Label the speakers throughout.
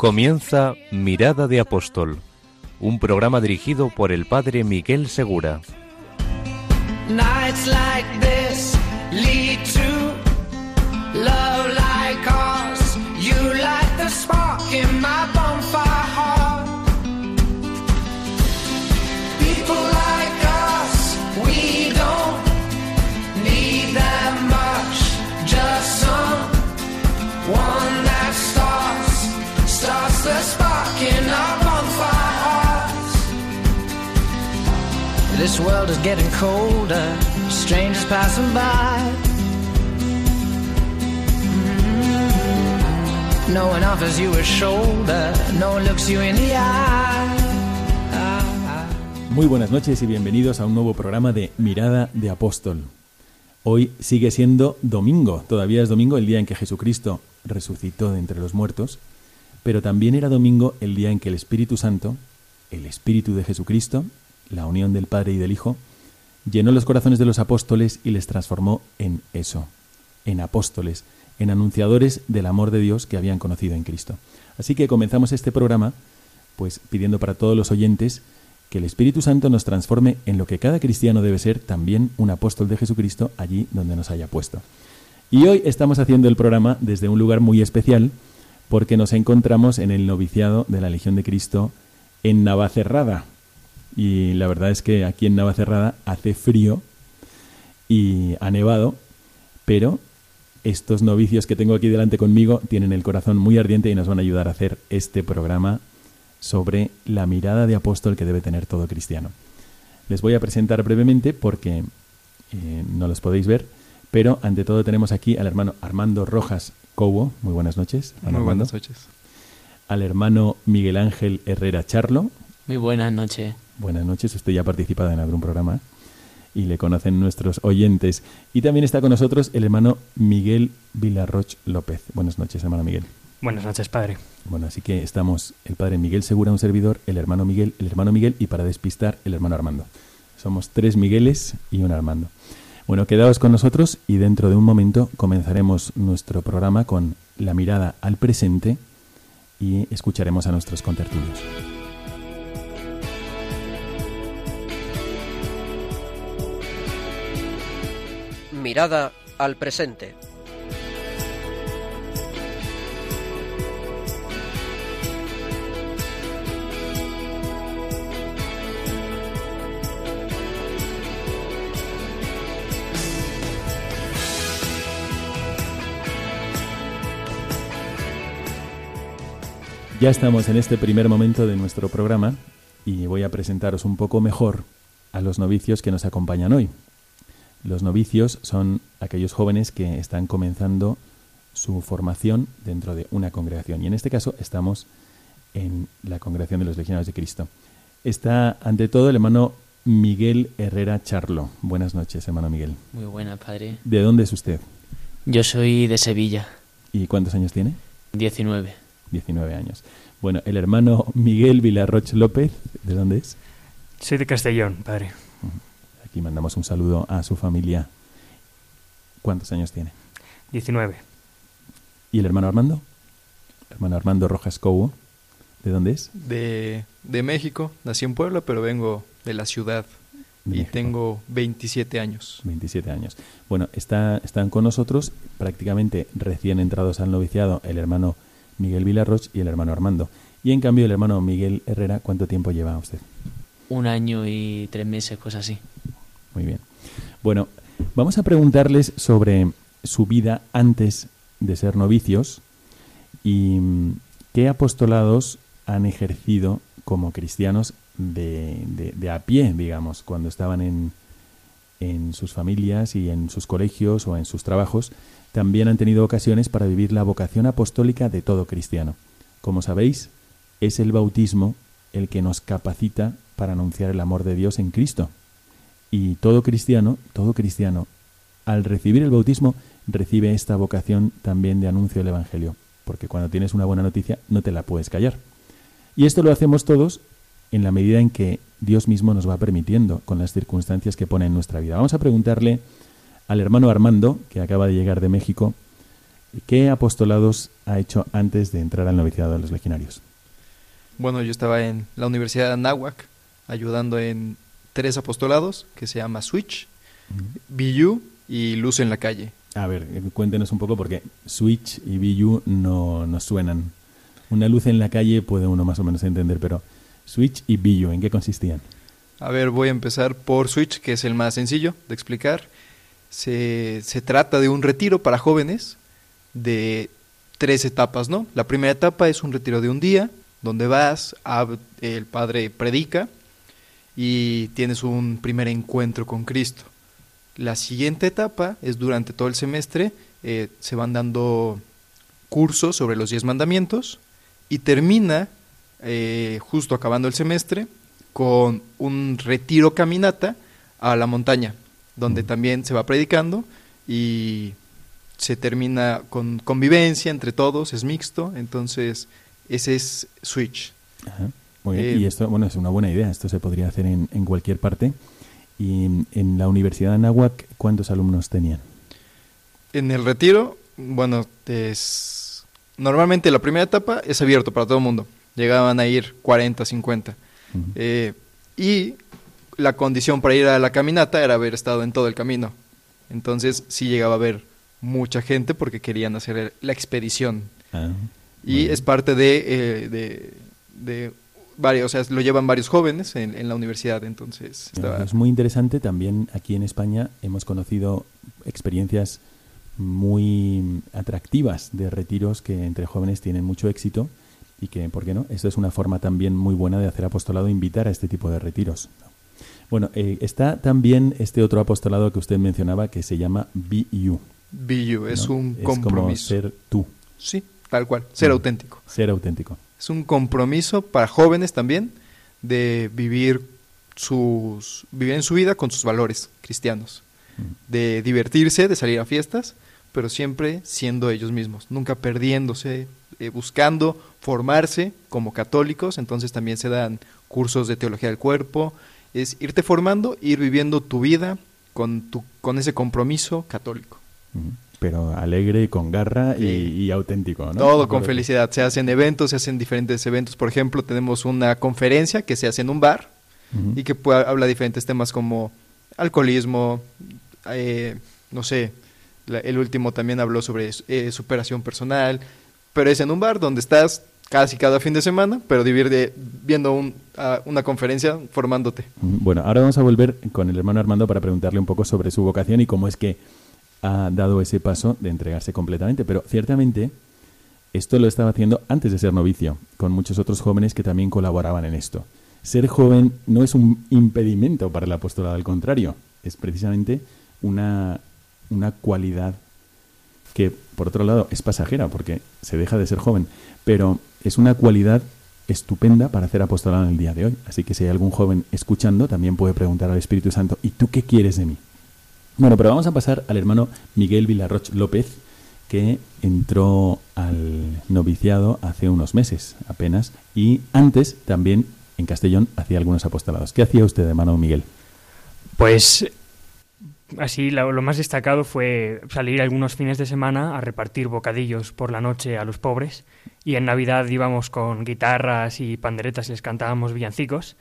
Speaker 1: Comienza Mirada de Apóstol, un programa dirigido por el padre Miguel Segura.
Speaker 2: Muy buenas noches y bienvenidos a un nuevo programa de Mirada de Apóstol. Hoy sigue siendo domingo, todavía es domingo el día en que Jesucristo resucitó de entre los muertos, pero también era domingo el día en que el Espíritu Santo, el Espíritu de Jesucristo, la unión del Padre y del Hijo, llenó los corazones de los apóstoles y les transformó en eso, en apóstoles, en anunciadores del amor de Dios que habían conocido en Cristo. Así que comenzamos este programa pues pidiendo para todos los oyentes que el Espíritu Santo nos transforme en lo que cada cristiano debe ser, también un apóstol de Jesucristo allí donde nos haya puesto. Y hoy estamos haciendo el programa desde un lugar muy especial porque nos encontramos en el noviciado de la Legión de Cristo en Navacerrada. Y la verdad es que aquí en Navacerrada hace frío y ha nevado, pero estos novicios que tengo aquí delante conmigo tienen el corazón muy ardiente y nos van a ayudar a hacer este programa sobre la mirada de apóstol que debe tener todo cristiano. Les voy a presentar brevemente porque eh, no los podéis ver, pero ante todo tenemos aquí al hermano Armando Rojas Cobo. Muy buenas noches.
Speaker 3: Muy Armando. buenas noches.
Speaker 2: Al hermano Miguel Ángel Herrera Charlo.
Speaker 4: Muy buenas noches.
Speaker 2: Buenas noches, usted ya ha participado en algún programa y le conocen nuestros oyentes. Y también está con nosotros el hermano Miguel Villarroch López. Buenas noches, hermano Miguel.
Speaker 5: Buenas noches, padre.
Speaker 2: Bueno, así que estamos el padre Miguel Segura, un servidor, el hermano Miguel, el hermano Miguel y para despistar, el hermano Armando. Somos tres Migueles y un Armando. Bueno, quedaos con nosotros y dentro de un momento comenzaremos nuestro programa con la mirada al presente y escucharemos a nuestros contertulios.
Speaker 6: Mirada al presente.
Speaker 2: Ya estamos en este primer momento de nuestro programa y voy a presentaros un poco mejor a los novicios que nos acompañan hoy. Los novicios son aquellos jóvenes que están comenzando su formación dentro de una congregación y en este caso estamos en la congregación de los legionarios de Cristo. Está ante todo el hermano Miguel Herrera Charlo. Buenas noches, hermano Miguel.
Speaker 4: Muy buenas, padre.
Speaker 2: ¿De dónde es usted?
Speaker 4: Yo soy de Sevilla.
Speaker 2: ¿Y cuántos años tiene?
Speaker 4: 19.
Speaker 2: 19 años. Bueno, el hermano Miguel Villarroch López, ¿de dónde es?
Speaker 5: Soy de Castellón, padre.
Speaker 2: Aquí mandamos un saludo a su familia. ¿Cuántos años tiene?
Speaker 5: 19.
Speaker 2: ¿Y el hermano Armando? Hermano Armando Rojas Cobo, ¿de dónde es?
Speaker 3: De, de México, nací en Puebla, pero vengo de la ciudad
Speaker 2: De
Speaker 3: y
Speaker 2: México.
Speaker 3: tengo 27 años.
Speaker 2: 27 años. Bueno, está, están con nosotros prácticamente recién entrados al noviciado el hermano Miguel Villarroch y el hermano Armando. Y en cambio el hermano Miguel Herrera, ¿cuánto tiempo lleva usted?
Speaker 4: Un año y tres meses, pues así.
Speaker 2: Muy bien. Bueno, vamos a preguntarles sobre su vida antes de ser novicios y mm, qué apostolados han ejercido como cristianos de, de- de a pie, digamos, cuando estaban en, en sus familias y en sus colegios o en sus trabajos. También han tenido ocasiones para vivir la vocación apostólica de todo cristiano. Como sabéis, es el bautismo el que nos capacita para anunciar el amor de Dios en Cristo. Y todo cristiano, todo cristiano, al recibir el bautismo, recibe esta vocación también de anuncio del Evangelio, porque cuando tienes una buena noticia no te la puedes callar. Y esto lo hacemos todos en la medida en que Dios mismo nos va permitiendo con las circunstancias que pone en nuestra vida. Vamos a preguntarle al hermano Armando, que acaba de llegar de México, ¿qué apostolados ha hecho antes de entrar al noviciado de los legionarios?
Speaker 3: Bueno, yo estaba en la Universidad de Anáhuac ayudando en tres apostolados que se llama Switch, BU y Luz en la calle.
Speaker 2: A ver, eh, cuéntenos un poco porque Switch y BU no nos suenan. Una luz en la calle puede uno más o menos entender, pero Switch y BU, ¿en qué consistían?
Speaker 3: A ver, voy a empezar por Switch, que es el más sencillo de explicar. Se, se trata de un retiro para jóvenes de tres etapas, ¿no? La primera etapa es un retiro de un día, donde vas, hab- el padre predica y tienes un primer encuentro con Cristo. La siguiente etapa es durante todo el semestre, eh, se van dando cursos sobre los diez mandamientos y termina, eh, justo acabando el semestre, con un retiro caminata a la montaña, donde también se va predicando y se termina con convivencia entre todos, es mixto, entonces ese es Switch.
Speaker 2: Ajá. Muy bien.
Speaker 3: Eh,
Speaker 2: y esto, bueno, es una buena idea. Esto se podría hacer en, en cualquier parte. Y en la Universidad de Anáhuac, ¿cuántos alumnos tenían?
Speaker 3: En el retiro, bueno, es... normalmente la primera etapa es abierto para todo el mundo. Llegaban a ir 40, 50.
Speaker 2: Ujú.
Speaker 3: Eh, y la condición para ir a la caminata era haber estado en todo el camino. Entonces sí llegaba a haber mucha gente porque querían hacer la expedición.
Speaker 2: Ah,
Speaker 3: Y
Speaker 2: bien.
Speaker 3: es parte de, eh, de, de varios, o sea, lo llevan varios jóvenes en, en la universidad, entonces estaba-
Speaker 2: Es muy interesante. También aquí en España hemos conocido experiencias muy atractivas de retiros que entre jóvenes tienen mucho éxito y que, ¿por qué no? Esto es una forma también muy buena de hacer apostolado, invitar a este tipo de retiros. Bueno, eh, está también este otro apostolado que usted mencionaba que se llama BU.
Speaker 3: BU, es
Speaker 2: ¿no?
Speaker 3: un
Speaker 2: Es como
Speaker 3: compromiso.
Speaker 2: ser tú,
Speaker 3: Sí, tal cual, ser auténtico.
Speaker 2: ser auténtico.
Speaker 3: Es un compromiso para jóvenes también de vivir sus vivir en su vida con sus valores cristianos,
Speaker 2: Mm.
Speaker 3: de divertirse, de salir a fiestas, pero siempre siendo ellos mismos, nunca perdiéndose, eh, buscando formarse como católicos, entonces también se dan cursos de teología del cuerpo, es irte formando, ir viviendo tu vida con tu con ese compromiso católico.
Speaker 2: Ujú. Pero alegre, con garra y,
Speaker 3: Sí.
Speaker 2: y auténtico, ¿no?
Speaker 3: Todo con felicidad. Se hacen eventos, se hacen diferentes eventos. Por ejemplo, tenemos una conferencia que se hace en un bar y que puede- habla de diferentes temas como alcoholismo, eh, no sé, la- el último también habló sobre eh, superación personal, pero es en un bar donde estás casi cada fin de semana, pero divierte viendo un- a- una conferencia formándote.
Speaker 2: Bueno, ahora vamos a volver con el hermano Armando para preguntarle un poco sobre su vocación y cómo es que ha dado ese paso de entregarse completamente. Pero ciertamente esto lo estaba haciendo antes de ser novicio, con muchos otros jóvenes que también colaboraban en esto. Ser joven no es un impedimento para el apostolado, al contrario, es precisamente una, una cualidad que, por otro lado, es pasajera porque se deja de ser joven, pero es una cualidad estupenda para hacer apostolado en el día de hoy. Así que si hay algún joven escuchando, también puede preguntar al Espíritu Santo, ¿y tú qué quieres de mí? Bueno, pero vamos a pasar al hermano Miguel Villarroch López, que entró al noviciado hace unos meses apenas, y antes también en Castellón hacía algunos apostolados. ¿Qué hacía usted, hermano Miguel?
Speaker 5: Pues así lo, lo más destacado fue salir algunos fines de semana a repartir bocadillos por la noche a los pobres y en Navidad íbamos con guitarras y panderetas y les cantábamos villancicos.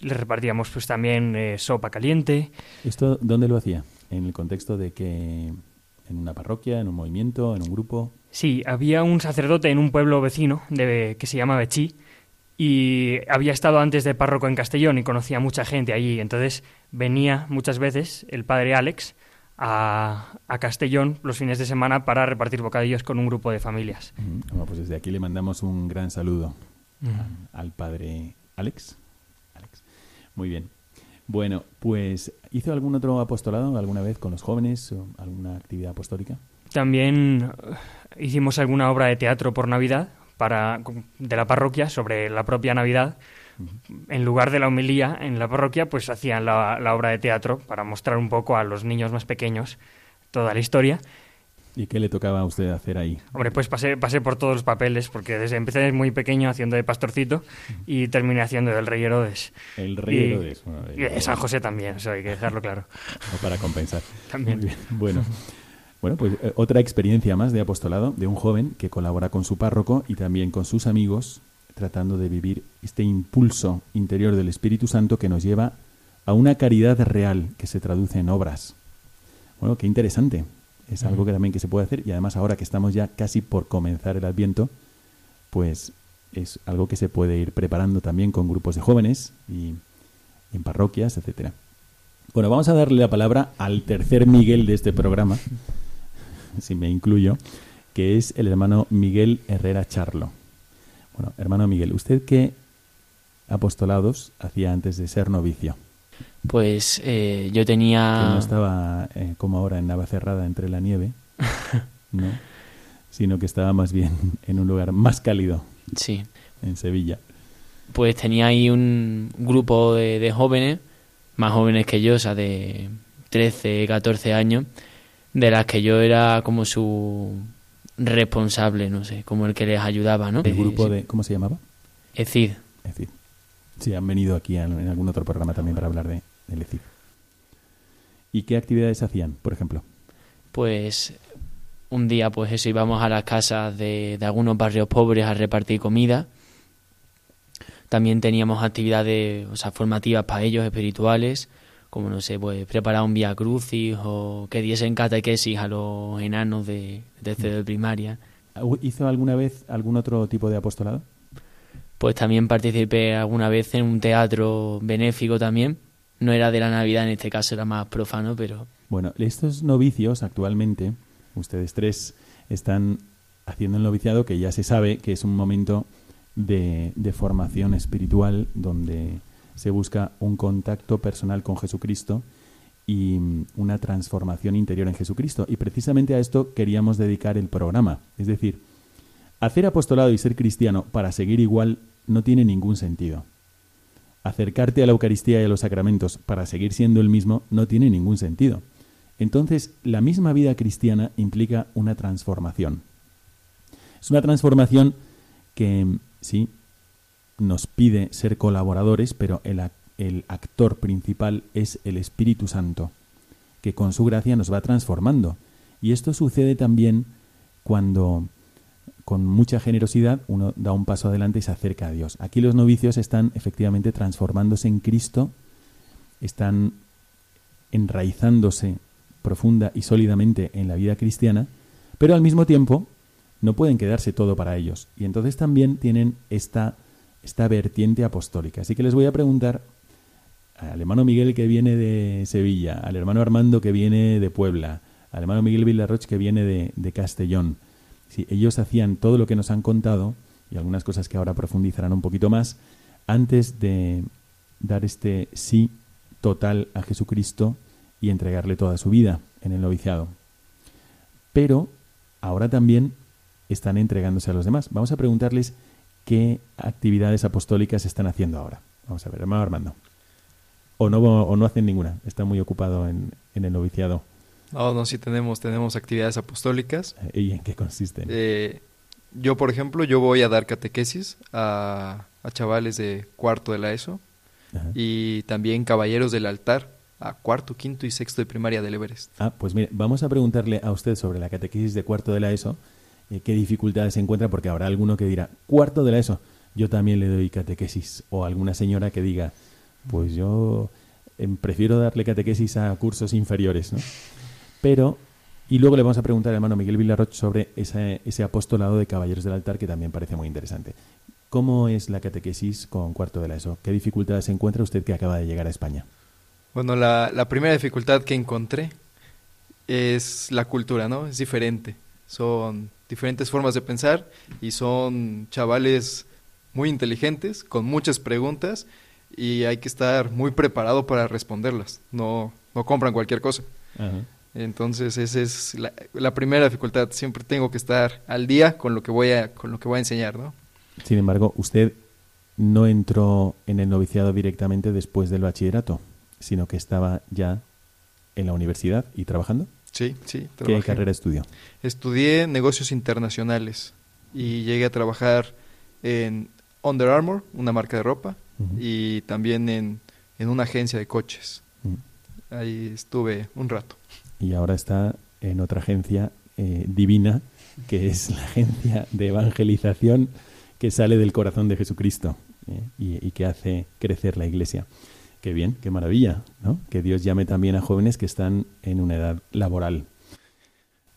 Speaker 5: Les repartíamos pues también eh, sopa caliente.
Speaker 2: ¿Esto dónde lo hacía? En el contexto de que en una parroquia, en un movimiento, en un grupo.
Speaker 5: Sí, había un sacerdote en un pueblo vecino de, que se llama Bechí y había estado antes de párroco en Castellón y conocía mucha gente allí. Entonces venía muchas veces el padre Alex a, a Castellón los fines de semana para repartir bocadillos con un grupo de familias.
Speaker 2: Bueno, pues desde aquí le mandamos un gran saludo al padre Alex. Alex. Muy bien. Bueno, pues ¿hizo algún otro apostolado alguna vez con los jóvenes o alguna actividad apostólica?
Speaker 5: También eh, hicimos alguna obra de teatro por Navidad para, de la parroquia sobre la propia Navidad. En lugar de la homilía en la parroquia, pues hacían la, la obra de teatro para mostrar un poco a los niños más pequeños toda la historia.
Speaker 2: ¿Y qué le tocaba a usted hacer ahí?
Speaker 5: Hombre, pues pasé, pasé por todos los papeles, porque desde empecé muy pequeño haciendo de pastorcito y terminé haciendo del rey Herodes.
Speaker 2: El rey Herodes. Bueno,
Speaker 5: Y de San José también, eso hay que dejarlo claro.
Speaker 2: o para compensar.
Speaker 5: También.
Speaker 2: Muy bien. Bueno, bueno pues eh, otra experiencia más de apostolado de un joven que colabora con su párroco y también con sus amigos, tratando de vivir este impulso interior del Espíritu Santo que nos lleva a una caridad real que se traduce en obras. Bueno, qué interesante. Es algo que también que se puede hacer y además ahora que estamos ya casi por comenzar el Adviento, pues es algo que se puede ir preparando también con grupos de jóvenes y en parroquias, etcétera. Bueno, vamos a darle la palabra al tercer Miguel de este programa, si me incluyo, que es el hermano Miguel Herrera Charlo. Bueno, hermano Miguel, ¿usted qué apostolados hacía antes de ser novicio?
Speaker 4: Pues eh, yo
Speaker 2: Que
Speaker 4: tenía...
Speaker 2: no estaba eh, como ahora en Navacerrada entre la nieve, ¿no? Sino que estaba más bien en un lugar más cálido,
Speaker 4: Sí.
Speaker 2: en Sevilla.
Speaker 4: Pues tenía ahí un grupo de, de jóvenes, más jóvenes que yo, o sea, de 13, 14 años, de las que yo era como su responsable, no sé, como el que les ayudaba, ¿no?
Speaker 2: El grupo de... ¿Cómo se llamaba?
Speaker 4: ECID.
Speaker 2: Decir, sí, han venido aquí en algún otro programa también para hablar de, ¿Y qué actividades hacían, por ejemplo?
Speaker 4: Pues un día, pues eso, íbamos a las casas de, de algunos barrios pobres a repartir comida. También teníamos actividades, o sea, formativas para ellos, espirituales, como, no sé, pues preparar un vía crucis o que diesen catequesis a los enanos de, de tercero de primaria.
Speaker 2: ¿Hizo alguna vez algún otro tipo de apostolado?
Speaker 4: Pues también participé alguna vez en un teatro benéfico también. No era de la Navidad, en este caso era más profano, pero
Speaker 2: Bueno, estos novicios actualmente, ustedes tres están haciendo el noviciado que ya se sabe que es un momento de, de formación espiritual donde se busca un contacto personal con Jesucristo y una transformación interior en Jesucristo. Y precisamente a esto queríamos dedicar el programa. Es decir, hacer apostolado y ser cristiano para seguir igual no tiene ningún sentido. Acercarte a la Eucaristía y a los sacramentos para seguir siendo el mismo no tiene ningún sentido. Entonces, la misma vida cristiana implica una transformación. Es una transformación que, sí, nos pide ser colaboradores, pero el, ac- el actor principal es el Espíritu Santo, que con su gracia nos va transformando. Y esto sucede también cuando, con mucha generosidad, uno da un paso adelante y se acerca a Dios. Aquí los novicios están efectivamente transformándose en Cristo, están enraizándose profunda y sólidamente en la vida cristiana, pero al mismo tiempo no pueden quedarse todo para ellos. Y entonces también tienen esta, esta vertiente apostólica. Así que les voy a preguntar al hermano Miguel que viene de Sevilla, al hermano Armando que viene de Puebla, al hermano Miguel Villarroch que viene de, de Castellón. Si ellos hacían todo lo que nos han contado, y algunas cosas que ahora profundizarán un poquito más, antes de dar este sí total a Jesucristo y entregarle toda su vida en el noviciado. Pero ahora también están entregándose a los demás. Vamos a preguntarles qué actividades apostólicas están haciendo ahora. Vamos a ver, hermano Armando. O no, o no hacen ninguna, está muy ocupado en, en el noviciado.
Speaker 3: No, no, sí tenemos, tenemos actividades apostólicas.
Speaker 2: ¿Y en qué consisten?
Speaker 3: Eh, yo, por ejemplo, yo voy a dar catequesis a, a chavales de cuarto de la ESO
Speaker 2: Ajá.
Speaker 3: y también caballeros del altar a cuarto, quinto y sexto de primaria del Everest.
Speaker 2: Ah, pues mire, vamos a preguntarle a usted sobre la catequesis de cuarto de la ESO, eh, qué dificultades se encuentra, porque habrá alguno que dirá, cuarto de la ESO, yo también le doy catequesis, o alguna señora que diga, pues yo em, prefiero darle catequesis a cursos inferiores, ¿no? Pero, y luego le vamos a preguntar al hermano Miguel Villarroch sobre ese, ese apostolado de caballeros del altar, que también parece muy interesante. ¿Cómo es la catequesis con cuarto de la ESO? ¿Qué dificultades encuentra usted que acaba de llegar a España?
Speaker 3: Bueno, la, la primera dificultad que encontré es la cultura, ¿no? Es diferente. Son diferentes formas de pensar y son chavales muy inteligentes, con muchas preguntas y hay que estar muy preparado para responderlas. No, no compran cualquier cosa.
Speaker 2: Ajá.
Speaker 3: Entonces esa es la, la primera dificultad. Siempre tengo que estar al día con lo que voy a, con lo que voy a enseñar, ¿no?
Speaker 2: Sin embargo, usted no entró en el noviciado directamente después del bachillerato, sino que estaba ya en la universidad y trabajando.
Speaker 3: Sí, sí.
Speaker 2: ¿Qué
Speaker 3: trabajé.
Speaker 2: carrera estudió?
Speaker 3: Estudié negocios internacionales y llegué a trabajar en Under Armour, una marca de ropa, y también en, en una agencia de coches. Ahí estuve un rato.
Speaker 2: Y ahora está en otra agencia eh, divina, que es la agencia de evangelización que sale del corazón de Jesucristo ¿eh? y, y que hace crecer la iglesia. Qué bien, qué maravilla, ¿no? Que Dios llame también a jóvenes que están en una edad laboral.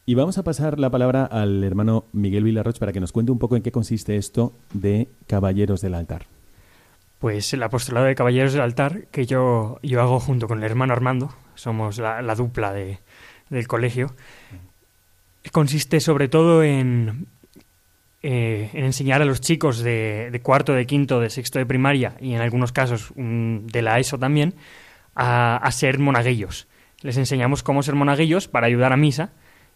Speaker 2: Y vamos a pasar la palabra al hermano Miguel Villarroch para que nos cuente un poco en qué consiste esto de Caballeros del Altar.
Speaker 5: Pues el apostolado de Caballeros del Altar, que yo, yo hago junto con el hermano Armando, somos la, la dupla de, del colegio, consiste sobre todo en, eh, en enseñar a los chicos de, de cuarto, de quinto, de sexto de primaria y en algunos casos mm, de la ESO también, a, a ser monaguillos. Les enseñamos cómo ser monaguillos para ayudar a misa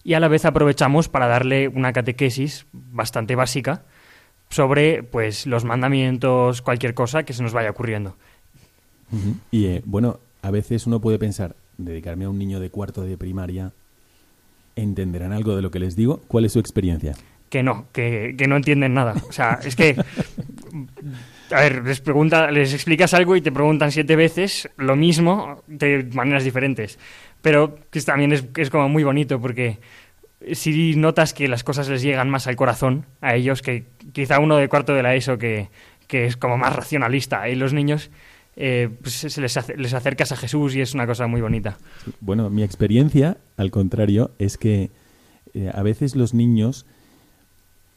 Speaker 5: y a la vez aprovechamos para darle una catequesis bastante básica sobre pues los mandamientos, cualquier cosa que se nos vaya ocurriendo.
Speaker 2: Y eh, bueno, a veces uno puede pensar, dedicarme a un niño de cuarto de primaria, ¿entenderán algo de lo que les digo? ¿Cuál es su experiencia?
Speaker 5: Que no, que, que no entienden nada. O sea, es que a ver, les pregunta, les explicas algo y te preguntan siete veces lo mismo de maneras diferentes. Pero que también es, es como muy bonito porque si notas que las cosas les llegan más al corazón a ellos que quizá uno de cuarto de la ESO que, que es como más racionalista y los niños eh, pues se les, les acercas a Jesús y es una cosa muy bonita.
Speaker 2: Bueno, mi experiencia, al contrario, es que eh, a veces los niños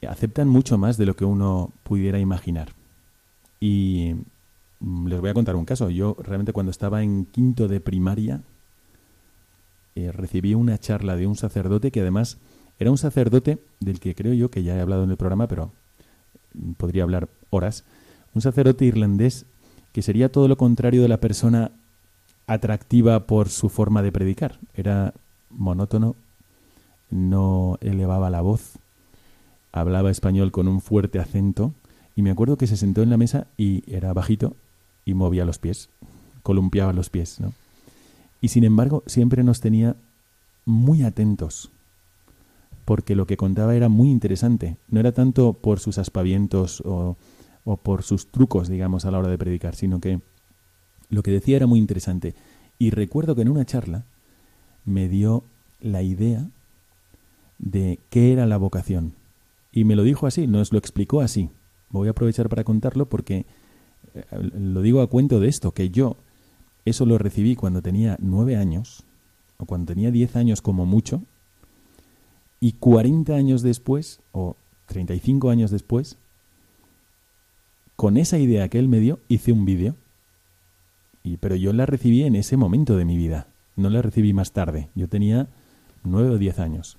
Speaker 2: aceptan mucho más de lo que uno pudiera imaginar. Y mm, les voy a contar un caso. Yo realmente cuando estaba en quinto de primaria eh, recibí una charla de un sacerdote que además era un sacerdote del que creo yo que ya he hablado en el programa, pero podría hablar horas. Un sacerdote irlandés que sería todo lo contrario de la persona atractiva por su forma de predicar. Era monótono, no elevaba la voz, hablaba español con un fuerte acento y me acuerdo que se sentó en la mesa y era bajito y movía los pies, columpiaba los pies, ¿no? Y sin embargo siempre nos tenía muy atentos porque lo que contaba era muy interesante. No era tanto por sus aspavientos o, o por sus trucos, digamos, a la hora de predicar, sino que lo que decía era muy interesante. Y recuerdo que en una charla me dio la idea de qué era la vocación. Y me lo dijo así, nos lo explicó así. Voy a aprovechar para contarlo porque eh, lo digo a cuento de esto, que yo eso lo recibí cuando tenía nueve años, o cuando tenía diez años como mucho, y 40 años después, o 35 años después, con esa idea que él me dio, hice un vídeo. Y, pero yo la recibí en ese momento de mi vida, no la recibí más tarde. Yo tenía nueve o diez años.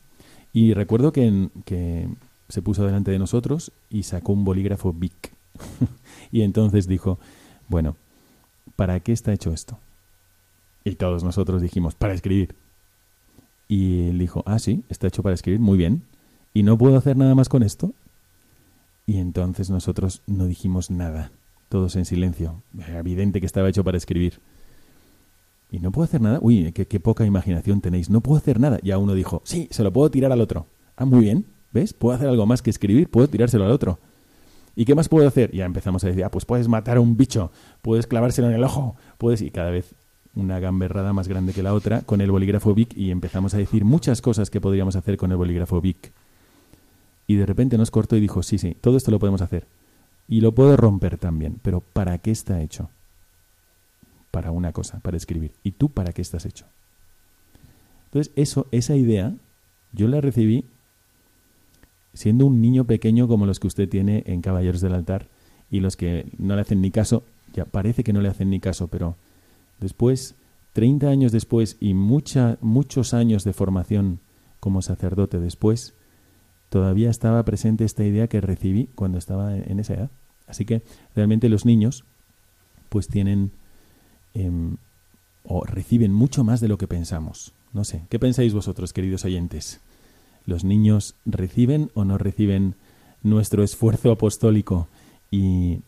Speaker 2: Y recuerdo que, que se puso delante de nosotros y sacó un bolígrafo Bic. y entonces dijo, bueno, ¿para qué está hecho esto? Y todos nosotros dijimos, para escribir. Y él dijo, ah, sí, está hecho para escribir, muy bien. ¿Y no puedo hacer nada más con esto? Y entonces nosotros no dijimos nada, todos en silencio. Era evidente que estaba hecho para escribir. ¿Y no puedo hacer nada? Uy, qué, qué poca imaginación tenéis. No puedo hacer nada. Ya uno dijo, sí, se lo puedo tirar al otro. Ah, muy bien. ¿Ves? Puedo hacer algo más que escribir, puedo tirárselo al otro. ¿Y qué más puedo hacer? Ya empezamos a decir, ah, pues puedes matar a un bicho, puedes clavárselo en el ojo, puedes... Y cada vez una gamberrada más grande que la otra con el bolígrafo Bic y empezamos a decir muchas cosas que podríamos hacer con el bolígrafo Bic. Y de repente nos cortó y dijo, sí, sí, todo esto lo podemos hacer. Y lo puedo romper también, pero ¿para qué está hecho? Para una cosa, para escribir. ¿Y tú para qué estás hecho? Entonces, eso, esa idea, yo la recibí siendo un niño pequeño como los que usted tiene en Caballeros del Altar y los que no le hacen ni caso, ya parece que no le hacen ni caso, pero después, 30 años después y mucha, muchos años de formación como sacerdote después, todavía estaba presente esta idea que recibí cuando estaba en esa edad. Así que realmente los niños pues tienen em, o reciben mucho más de lo que pensamos No sé, ¿qué pensáis vosotros, queridos oyentes? ¿Los niños reciben o no reciben nuestro esfuerzo apostólico y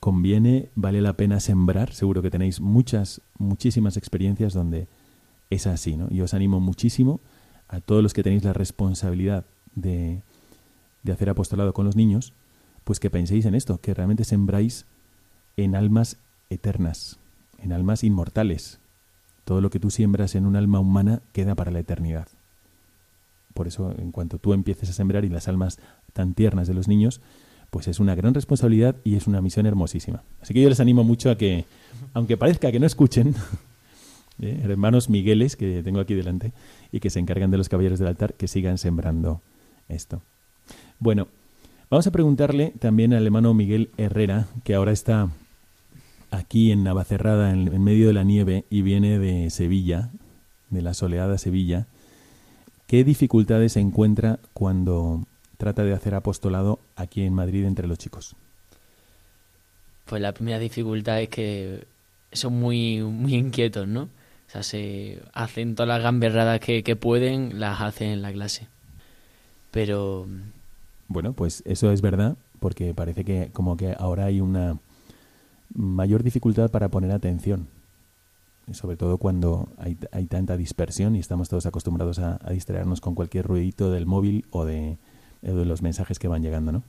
Speaker 2: conviene, vale la pena sembrar? Seguro que tenéis muchas, muchísimas experiencias donde es así, ¿no? Y os animo muchísimo a todos los que tenéis la responsabilidad de, de hacer apostolado con los niños, pues que penséis en esto, que realmente sembráis en almas eternas, en almas inmortales. Todo lo que tú siembras en un alma humana queda para la eternidad. Por eso, en cuanto tú empieces a sembrar y las almas tan tiernas de los niños, pues es una gran responsabilidad y es una misión hermosísima. Así que yo les animo mucho a que, aunque parezca que no escuchen, ¿eh? hermanos Migueles que tengo aquí delante y que se encargan de los caballeros del altar, que sigan sembrando esto. Bueno, vamos a preguntarle también al hermano Miguel Herrera, que ahora está aquí en Navacerrada, en, en medio de la nieve, y viene de Sevilla, de la soleada Sevilla. ¿Qué dificultades se encuentra cuando trata de hacer apostolado aquí en Madrid entre los chicos?
Speaker 4: Pues la primera dificultad es que son muy, muy inquietos, ¿no? O sea, se hacen todas las gamberradas que, que pueden, las hacen en la clase. Pero
Speaker 2: Bueno, pues eso es verdad, porque parece que como que ahora hay una mayor dificultad para poner atención. Sobre todo cuando hay, hay tanta dispersión y estamos todos acostumbrados a, distraernos con cualquier ruidito del móvil o de, o de los mensajes que van llegando, ¿no?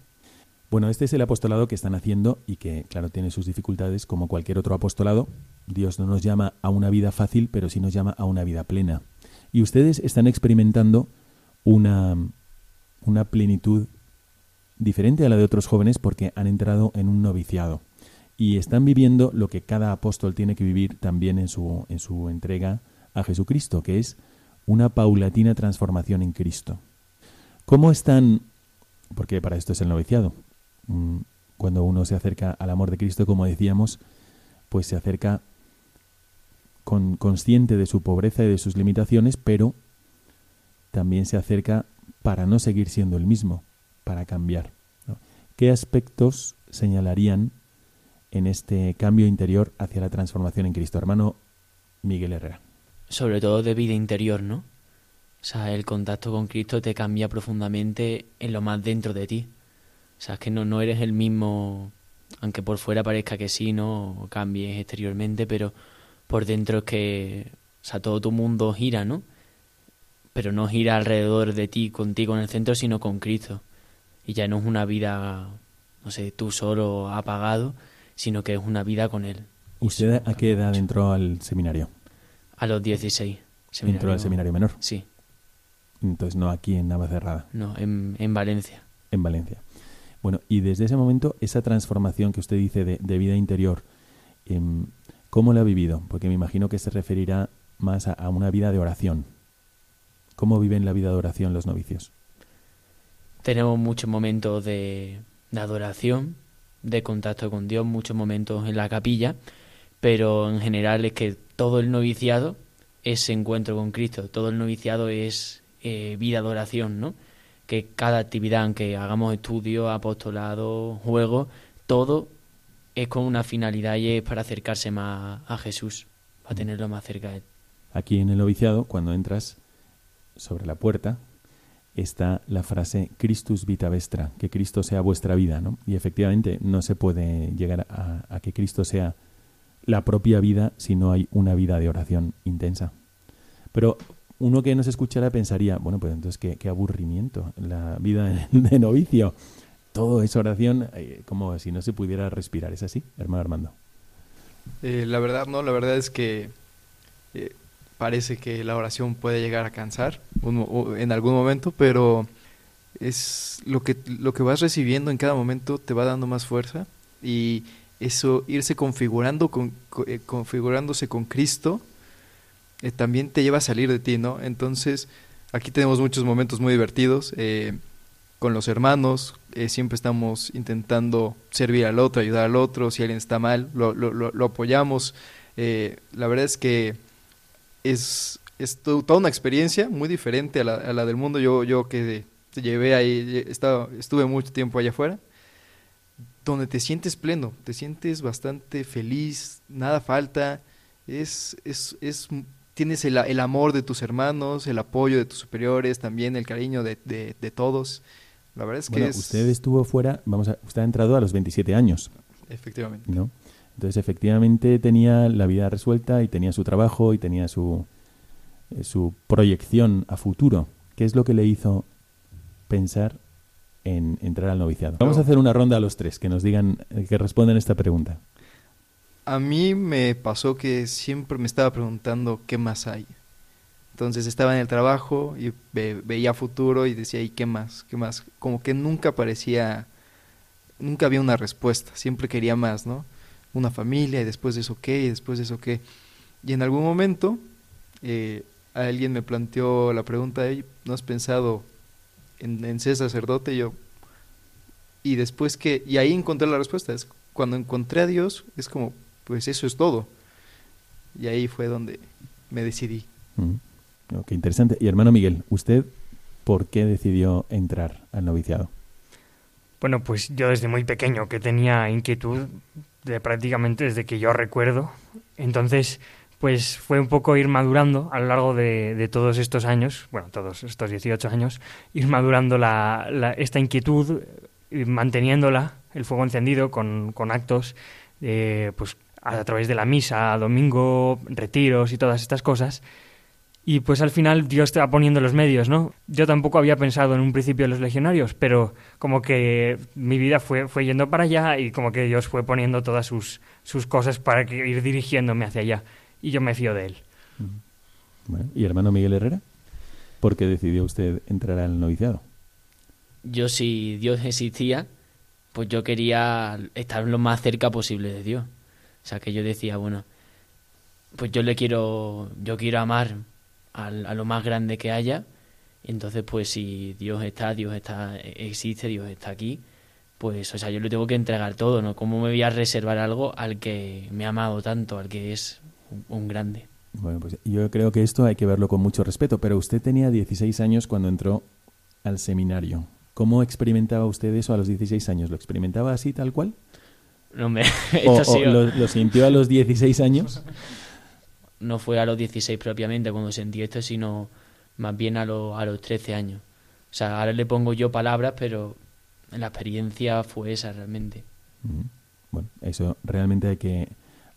Speaker 2: Bueno, este es el apostolado que están haciendo y que, claro, tiene sus dificultades como cualquier otro apostolado. Dios no nos llama a una vida fácil, pero sí nos llama a una vida plena. Y ustedes están experimentando una, una plenitud diferente a la de otros jóvenes porque han entrado en un noviciado y están viviendo lo que cada apóstol tiene que vivir también en su, en su entrega a Jesucristo, que es una paulatina transformación en Cristo. ¿Cómo están? Porque para esto es el noviciado. Mm, Cuando uno se acerca al amor de Cristo, como decíamos, pues se acerca con, consciente de su pobreza y de sus limitaciones, pero también se acerca para no seguir siendo el mismo, para cambiar. ¿Qué aspectos señalarían en este cambio interior hacia la transformación en Cristo? Hermano Miguel Herrera.
Speaker 4: sobre todo de vida interior, ¿no? O sea, el contacto con Cristo te cambia profundamente en lo más dentro de ti. O sea, es que no, no eres el mismo, aunque por fuera parezca que sí, ¿no? O cambies exteriormente, pero por dentro es que, o sea, todo tu mundo gira, ¿no? Pero no gira alrededor de ti, contigo en el centro, sino con Cristo. Y ya no es una vida, no sé, tú solo apagado, sino que es una vida con Él.
Speaker 2: ¿Usted a qué edad entró al seminario?
Speaker 4: A los 16.
Speaker 2: Entró al seminario menor.
Speaker 4: Sí,
Speaker 2: Entonces no aquí en Navacerrada,
Speaker 4: no, en, en Valencia.
Speaker 2: en Valencia. Bueno, y desde ese momento, esa transformación que usted dice de, de vida interior, em, ¿cómo la ha vivido? Porque me imagino que se referirá más a, a una vida de oración. ¿Cómo viven la vida de oración los novicios?
Speaker 4: Tenemos muchos momentos de, de adoración, de contacto con Dios, muchos momentos en la capilla, pero en general es que todo el noviciado es encuentro con Cristo, todo el noviciado es eh, vida de oración, ¿no? Que cada actividad, aunque hagamos estudio, apostolado, juego, todo es con una finalidad y es para acercarse más a Jesús, para tenerlo más cerca de él.
Speaker 2: Aquí en el noviciado, cuando entras sobre la puerta, está la frase Christus vita vestra, que Cristo sea vuestra vida, ¿no? Y efectivamente no se puede llegar a, que Cristo sea la propia vida si no hay una vida de oración intensa. Pero uno que nos escuchara pensaría, bueno, pues entonces qué, qué aburrimiento la vida de novicio. Todo es oración, eh, como si no se pudiera respirar. ¿Es así, hermano Armando?
Speaker 3: Eh, la verdad, no, la verdad es que eh, parece que la oración puede llegar a cansar en algún momento, pero es lo que, lo que vas recibiendo en cada momento te va dando más fuerza y eso, irse configurando con, co- eh, configurándose con Cristo, eh, también te lleva a salir de ti, ¿no? Entonces, aquí tenemos muchos momentos muy divertidos. eh, con los hermanos, siempre estamos intentando servir al otro, ayudar al otro, si alguien está mal, lo, lo, lo, apoyamos. La verdad es que es, es to- toda una experiencia muy diferente a la, a la del mundo. Yo, yo que llevé ahí, estaba, estuve mucho tiempo allá afuera, donde te sientes pleno, te sientes bastante feliz, nada falta, es, es, es tienes el, el amor de tus hermanos, el apoyo de tus superiores, también el cariño de, de, de todos. La verdad es que
Speaker 2: Bueno,
Speaker 3: es...
Speaker 2: usted estuvo fuera, vamos a, usted ha entrado a los 27 años,
Speaker 3: Efectivamente.
Speaker 2: ¿no? Entonces, efectivamente, tenía la vida resuelta y tenía su trabajo y tenía su, eh, su proyección a futuro. ¿Qué es lo que le hizo pensar en entrar al noviciado? Vamos a hacer una ronda a los tres, que nos digan, eh, que respondan esta pregunta.
Speaker 3: A mí me pasó que siempre me estaba preguntando qué más hay. Entonces estaba en el trabajo y ve- veía futuro y decía, ¿y qué más? ¿Qué más? Como que nunca parecía, nunca había una respuesta, siempre quería más, ¿no? Una familia y después de eso qué y después de eso qué. Y en algún momento eh, alguien me planteó la pregunta, "Ey, ¿no has pensado en, en ser sacerdote? Y yo, y después que, y ahí encontré la respuesta, es cuando encontré a Dios, es como, pues eso es todo. Y ahí fue donde me decidí.
Speaker 2: Mm. Oh, qué interesante. Y hermano Miguel, ¿usted por qué decidió entrar al noviciado?
Speaker 5: Bueno, pues yo desde muy pequeño que tenía inquietud de prácticamente desde que yo recuerdo. Entonces, pues fue un poco ir madurando a lo largo de, de todos estos años, bueno, todos estos 18 años, ir madurando la, esta inquietud, y manteniéndola, el fuego encendido con, con actos, eh, pues a través de la misa, domingo, retiros y todas estas cosas. Y pues al final Dios te va poniendo los medios, ¿no? Yo tampoco había pensado en un principio en los legionarios, pero como que mi vida fue, fue yendo para allá y como que Dios fue poniendo todas sus, sus cosas para que, ir dirigiéndome hacia allá. Y yo me fío de él.
Speaker 2: Bueno, ¿Y hermano Miguel Herrera? ¿Por qué decidió usted entrar al noviciado?
Speaker 4: Yo, si Dios existía, pues yo quería estar lo más cerca posible de Dios. O sea, que yo decía, bueno, pues yo le quiero, yo quiero amar a lo más grande que haya. Entonces, pues si Dios está, Dios está, existe, Dios está aquí, pues, o sea, yo le tengo que entregar todo, ¿no? ¿Cómo me voy a reservar algo al que me ha amado tanto, al que es un, un grande?
Speaker 2: Bueno, pues yo creo que esto hay que verlo con mucho respeto, pero usted tenía 16 años cuando entró al seminario. ¿Cómo experimentaba usted eso a los 16 años? ¿Lo experimentaba así tal cual?
Speaker 4: No, me,
Speaker 2: ¿O, lo, lo sintió a los 16 años?
Speaker 4: no fue a los 16 propiamente cuando sentí esto, sino más bien a, los a los 13 años. O sea, ahora le pongo yo palabras, pero la experiencia fue esa realmente.
Speaker 2: Bueno, eso realmente hay que,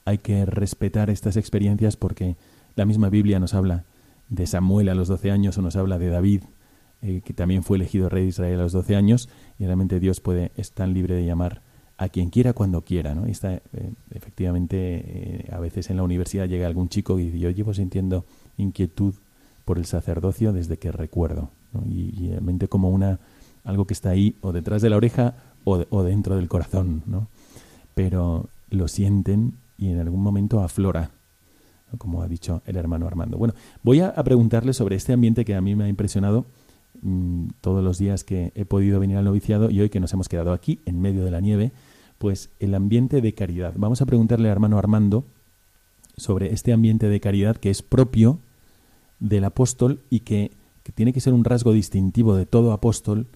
Speaker 2: hay que respetar estas experiencias porque la misma Biblia nos habla de Samuel a los 12 años o nos habla de David, eh, que también fue elegido rey de Israel a los 12 años, y realmente Dios puede, es tan libre de llamar a quien quiera cuando quiera, ¿no? Y está, eh, efectivamente, eh, a veces en la universidad llega algún chico y dice, yo llevo sintiendo inquietud por el sacerdocio desde que recuerdo, y, y realmente como una algo que está ahí o detrás de la oreja o, o dentro del corazón, ¿no? Pero lo sienten y en algún momento aflora, como ha dicho el hermano Armando. Bueno, voy a, a preguntarle sobre este ambiente que a mí me ha impresionado mm, todos los días que he podido venir al noviciado y hoy que nos hemos quedado aquí en medio de la nieve, pues el ambiente de caridad. Vamos a preguntarle al hermano Armando sobre este ambiente de caridad que es propio del apóstol y que, que tiene que ser un rasgo distintivo de todo apóstol,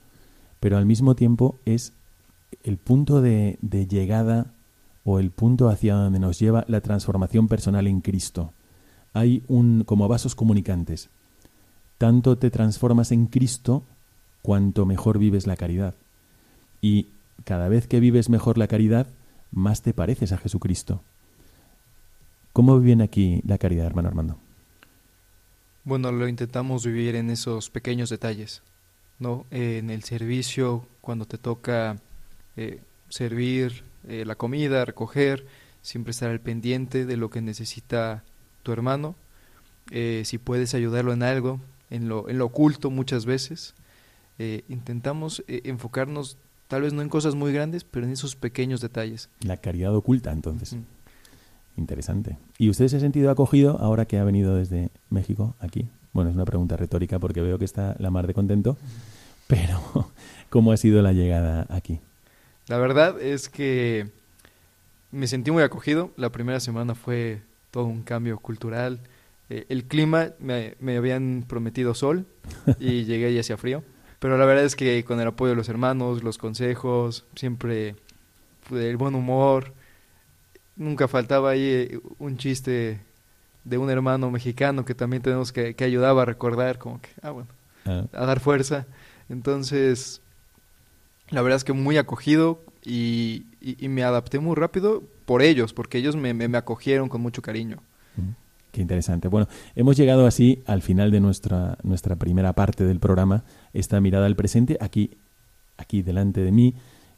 Speaker 2: pero al mismo tiempo es el punto de, de llegada o el punto hacia donde nos lleva la transformación personal en Cristo. Hay un como vasos comunicantes. Tanto te transformas en Cristo cuanto mejor vives la caridad. Y cada vez que vives mejor la caridad, más te pareces a Jesucristo. ¿Cómo viven aquí la caridad, hermano Armando?
Speaker 3: Bueno, lo intentamos vivir en esos pequeños detalles, ¿no? En el servicio, cuando te toca eh, servir eh, la comida, recoger, siempre estar al pendiente de lo que necesita tu hermano. Eh, si puedes ayudarlo en algo, en lo, en lo oculto muchas veces. Intentamos enfocarnos tal vez no en cosas muy grandes, pero en esos pequeños detalles.
Speaker 2: La caridad oculta, entonces.
Speaker 3: Mm.
Speaker 2: Interesante. ¿Y usted se ha sentido acogido ahora que ha venido desde México aquí? Bueno, es una pregunta retórica porque veo que está la mar de contento, pero ¿cómo ha sido la llegada aquí?
Speaker 3: La verdad es que me sentí muy acogido. La primera semana fue todo un cambio cultural. Eh, el clima, me, me habían prometido sol y llegué y hacía frío. Pero la verdad es que con el apoyo de los hermanos, los consejos, siempre el buen humor, nunca faltaba ahí eh, un chiste de un hermano mexicano que también tenemos que, que ayudaba a recordar, como que, ah, bueno,
Speaker 2: Ah,
Speaker 3: a dar fuerza. Entonces, la verdad es que muy acogido y, y- y me adapté muy rápido por ellos, porque ellos me, me- me acogieron con mucho cariño.
Speaker 2: mm, Qué interesante. Bueno, hemos llegado así al final de nuestra, nuestra primera parte del programa, esta mirada al presente. Aquí, aquí delante de mí,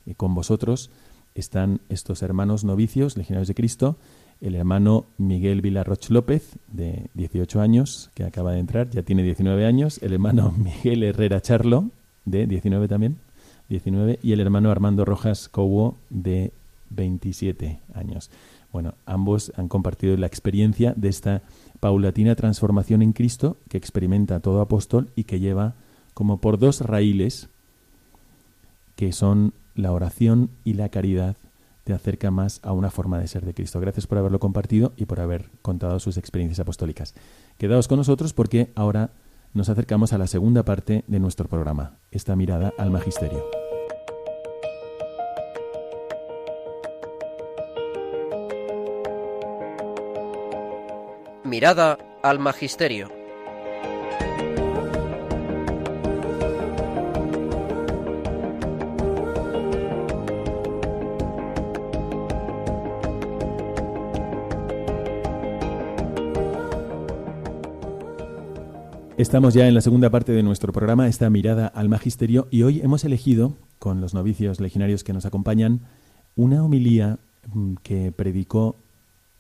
Speaker 2: eh, con vosotros, están estos hermanos novicios, legionarios de Cristo, el hermano Miguel Vilarroch López, de 18 años, que acaba de entrar, ya tiene 19 años, el hermano Miguel Herrera Charlo, de 19 también, 19, y el hermano Armando Rojas Cobo, de 27 años. Bueno, ambos han compartido la experiencia de esta paulatina transformación en Cristo que experimenta todo apóstol y que lleva como por dos raíles que son la oración y la caridad te acerca más a una forma de ser de Cristo. Gracias por haberlo compartido y por haber contado sus experiencias apostólicas. Quedaos con nosotros porque ahora nos acercamos a la segunda parte de nuestro programa, esta mirada al magisterio.
Speaker 6: Mirada al Magisterio.
Speaker 2: Estamos ya en la segunda parte de nuestro programa, esta mirada al magisterio, y hoy hemos elegido, con los novicios legionarios que nos acompañan, una homilía mm, que predicó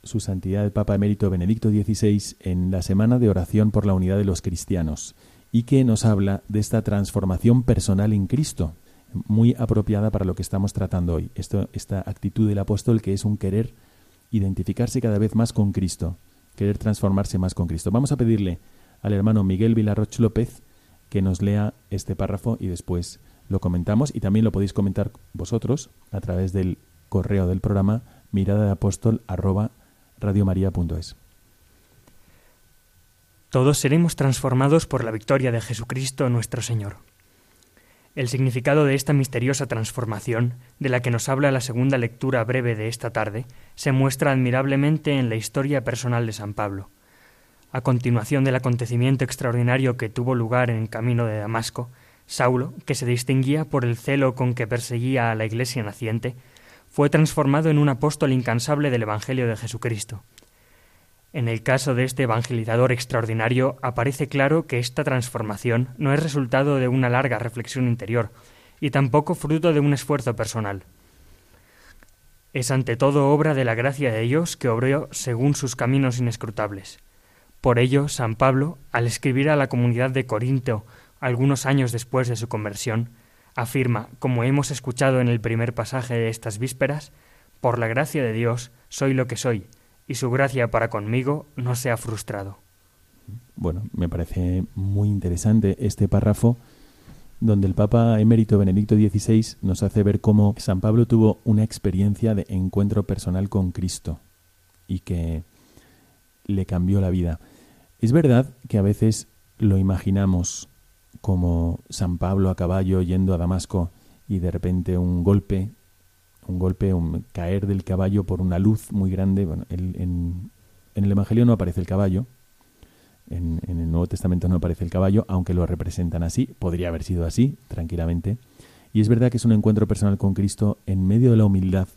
Speaker 2: su santidad el Papa Emérito Benedicto XVI en la Semana de Oración por la Unidad de los Cristianos, y que nos habla de esta transformación personal en Cristo, muy apropiada para lo que estamos tratando hoy. Esto, esta actitud del apóstol que es un querer identificarse cada vez más con Cristo, querer transformarse más con Cristo. Vamos a pedirle al hermano Miguel Vilarroch López que nos lea este párrafo y después lo comentamos y también lo podéis comentar vosotros a través del correo del programa mirada de apóstol arroba radiomaria.es.
Speaker 5: Todos seremos transformados por la victoria de Jesucristo nuestro Señor. El significado de esta misteriosa transformación, de la que nos habla la segunda lectura breve de esta tarde, se muestra admirablemente en la historia personal de San Pablo. A continuación del acontecimiento extraordinario que tuvo lugar en el camino de Damasco, Saulo, que se distinguía por el celo con que perseguía a la iglesia naciente, fue transformado en un apóstol incansable del Evangelio de Jesucristo. En el caso de este evangelizador extraordinario aparece claro que esta transformación no es resultado de una larga reflexión interior y tampoco fruto de un esfuerzo personal. Es ante todo obra de la gracia de Dios que obró según sus caminos inescrutables. Por ello, San Pablo, al escribir a la comunidad de Corinto algunos años después de su conversión, afirma, como hemos escuchado en el primer pasaje de estas vísperas, por la gracia de Dios soy lo que soy, y su gracia para conmigo no se ha frustrado.
Speaker 2: Bueno, me parece muy interesante este párrafo donde el Papa emérito Benedicto XVI nos hace ver cómo San Pablo tuvo una experiencia de encuentro personal con Cristo y que le cambió la vida. Es verdad que a veces lo imaginamos como San Pablo a caballo yendo a Damasco y de repente un golpe, un golpe, un caer del caballo por una luz muy grande. Bueno, en el Evangelio no aparece el caballo, en, en el Nuevo Testamento no aparece el caballo, aunque lo representan así, podría haber sido así, tranquilamente. Y es verdad que es un encuentro personal con Cristo en medio de la humildad,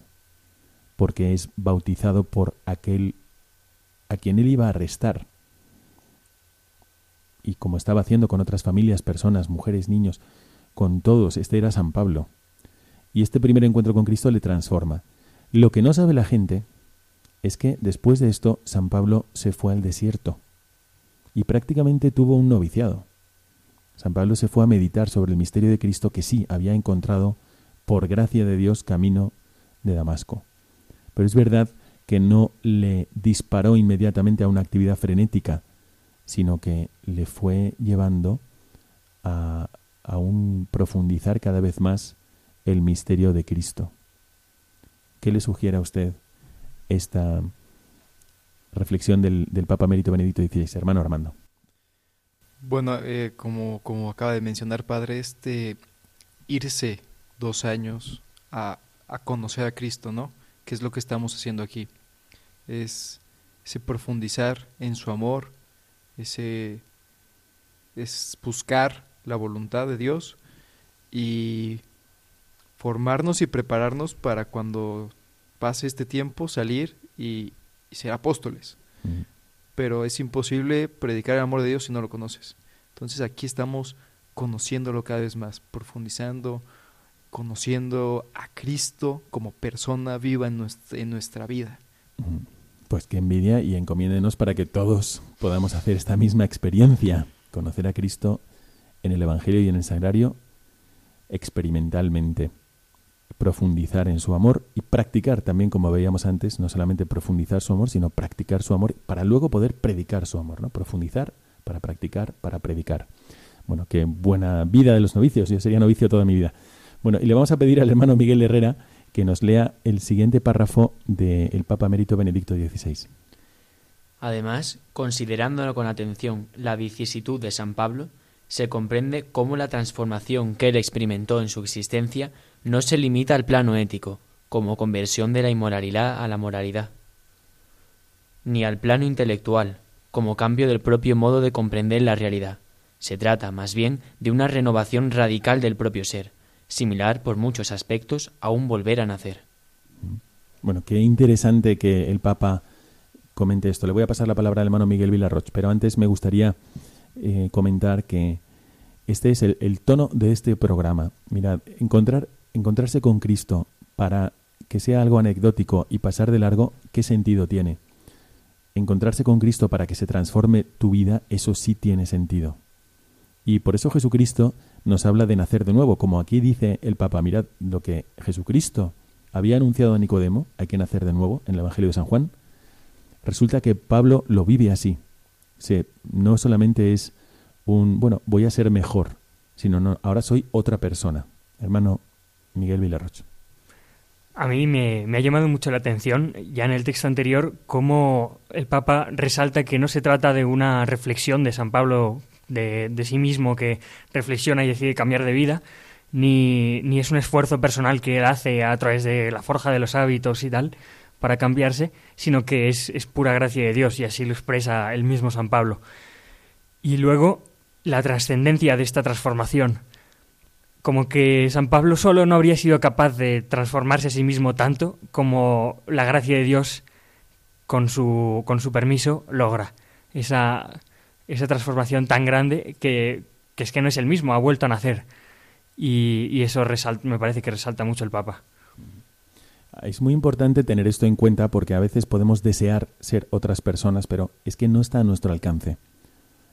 Speaker 2: porque es bautizado por aquel a quien él iba a arrestar. Y como estaba haciendo con otras familias, personas, mujeres, niños, con todos, este era San Pablo. Y este primer encuentro con Cristo le transforma. Lo que no sabe la gente es que después de esto San Pablo se fue al desierto y prácticamente tuvo un noviciado. San Pablo se fue a meditar sobre el misterio de Cristo que sí había encontrado por gracia de Dios camino de Damasco. Pero es verdad que no le disparó inmediatamente a una actividad frenética, sino que le fue llevando a, a un profundizar cada vez más el misterio de Cristo. ¿Qué le sugiere a usted esta reflexión del, del Papa Emérito Benedicto XVI, hermano Armando?
Speaker 3: Bueno, eh, como, como acaba de mencionar, padre, este irse dos años a, a conocer a Cristo, ¿no? Que es lo que estamos haciendo aquí. Es ese profundizar en su amor, ese es buscar la voluntad de Dios y formarnos y prepararnos para cuando pase este tiempo salir y, y ser apóstoles. Pero es imposible predicar el amor de Dios si no lo conoces. Entonces aquí estamos conociéndolo cada vez más, profundizando, conociendo a Cristo como persona viva en nuestra, en nuestra vida.
Speaker 2: Pues que envidia y encomiéndenos para que todos podamos hacer esta misma experiencia, conocer a Cristo en el Evangelio y en el Sagrario experimentalmente, profundizar en su amor y practicar también, como veíamos antes, no solamente profundizar su amor, sino practicar su amor para luego poder predicar su amor, ¿no? Profundizar para practicar, para predicar. Bueno, qué buena vida de los novicios, yo sería novicio toda mi vida. Bueno, y le vamos a pedir al hermano Miguel Herrera que nos lea el siguiente párrafo del Papa Emérito Benedicto XVI.
Speaker 4: Además, considerándolo con atención la vicisitud de San Pablo, se comprende cómo la transformación que él experimentó en su existencia no se limita al plano ético, como conversión de la inmoralidad a la moralidad, ni al plano intelectual, como cambio del propio modo de comprender la realidad. Se trata, más bien, de una renovación radical del propio ser, similar por muchos aspectos a un volver a nacer.
Speaker 2: Bueno, qué interesante que el Papa comente esto. Le voy a pasar la palabra al hermano Miguel Villarroch, pero antes me gustaría eh, comentar que este es el, el, tono de este programa. Mirad, encontrar, encontrarse con Cristo para que sea algo anecdótico y pasar de largo, ¿qué sentido tiene? Encontrarse con Cristo para que se transforme tu vida, eso sí tiene sentido. Y por eso Jesucristo nos habla de nacer de nuevo, como aquí dice el Papa, mirad lo que Jesucristo había anunciado a Nicodemo, hay que nacer de nuevo en el Evangelio de San Juan. Resulta que Pablo lo vive así. No solamente es un, bueno, voy a ser mejor, sino no, ahora soy otra persona. Hermano Miguel Villarroch.
Speaker 5: A mí me, me, ha llamado mucho la atención, ya en el texto anterior, cómo el Papa resalta que no se trata de una reflexión de San Pablo de, sí mismo que reflexiona y decide cambiar de vida, ni, ni es un esfuerzo personal que él hace a través de la forja de los hábitos y tal para cambiarse, sino que es, es pura gracia de Dios y así lo expresa el mismo San Pablo. Y luego la trascendencia de esta transformación. Como que San Pablo solo no habría sido capaz de transformarse a sí mismo tanto como la gracia de Dios con su, con su permiso logra. Esa, esa transformación tan grande que, que, es que no es el mismo, ha vuelto a nacer. Y, eso me parece que resalta mucho el Papa.
Speaker 2: Es muy importante tener esto en cuenta porque a veces podemos desear ser otras personas, pero es que no está a nuestro alcance.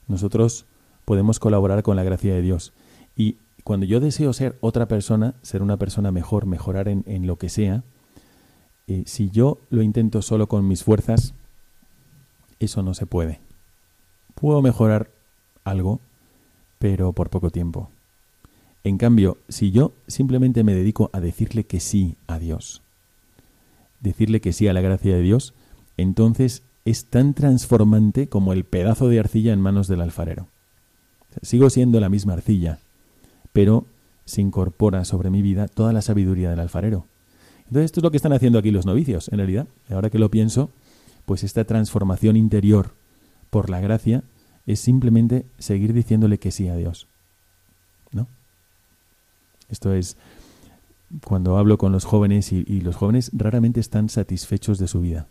Speaker 2: Nosotros podemos colaborar con la gracia de Dios. Y cuando yo deseo ser otra persona, ser una persona mejor, mejorar en, en lo que sea, eh, si yo lo intento solo con mis fuerzas, eso no se puede. Puedo mejorar algo, pero por poco tiempo. En cambio, si yo simplemente me dedico a decirle que sí a Dios, decirle que sí a la gracia de Dios, entonces es tan transformante como el pedazo de arcilla en manos del alfarero. Sigo siendo la misma arcilla, pero se incorpora sobre mi vida toda la sabiduría del alfarero. Entonces esto es lo que están haciendo aquí los novicios, en realidad. Ahora que lo pienso, pues esta transformación interior por la gracia es simplemente seguir diciéndole que sí a Dios. ¿No? Esto es cuando hablo con los jóvenes y, y los jóvenes raramente están satisfechos de su vida.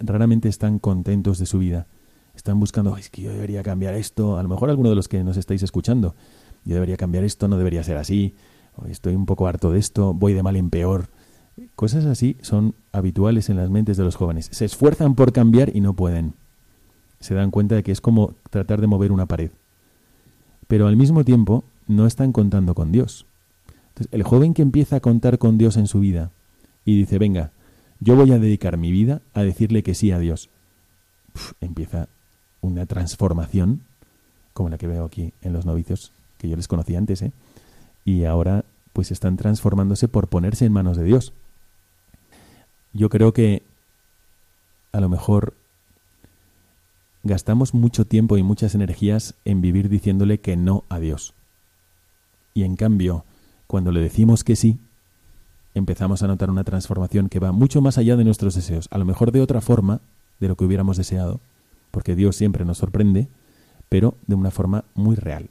Speaker 2: Raramente están contentos de su vida están buscando, es que yo debería cambiar esto, a lo mejor alguno de los que nos estáis escuchando, yo debería cambiar esto, no debería ser así, estoy un poco harto de esto, voy de mal en peor. Cosas así son habituales en las mentes de los jóvenes. Se esfuerzan por cambiar y no pueden. Se dan cuenta de que es como tratar de mover una pared. Pero al mismo tiempo no están contando con Dios. Entonces, el joven que empieza a contar con Dios en su vida y dice, venga, yo voy a dedicar mi vida a decirle que sí a Dios, empieza una transformación como la que veo aquí en los novicios que yo les conocí antes, ¿eh? y ahora pues están transformándose por ponerse en manos de Dios. Yo creo que a lo mejor gastamos mucho tiempo y muchas energías en vivir diciéndole que no a Dios. Y en cambio, cuando le decimos que sí, empezamos a notar una transformación que va mucho más allá de nuestros deseos. A lo mejor de otra forma, de lo que hubiéramos deseado, porque Dios siempre nos sorprende, pero de una forma muy real.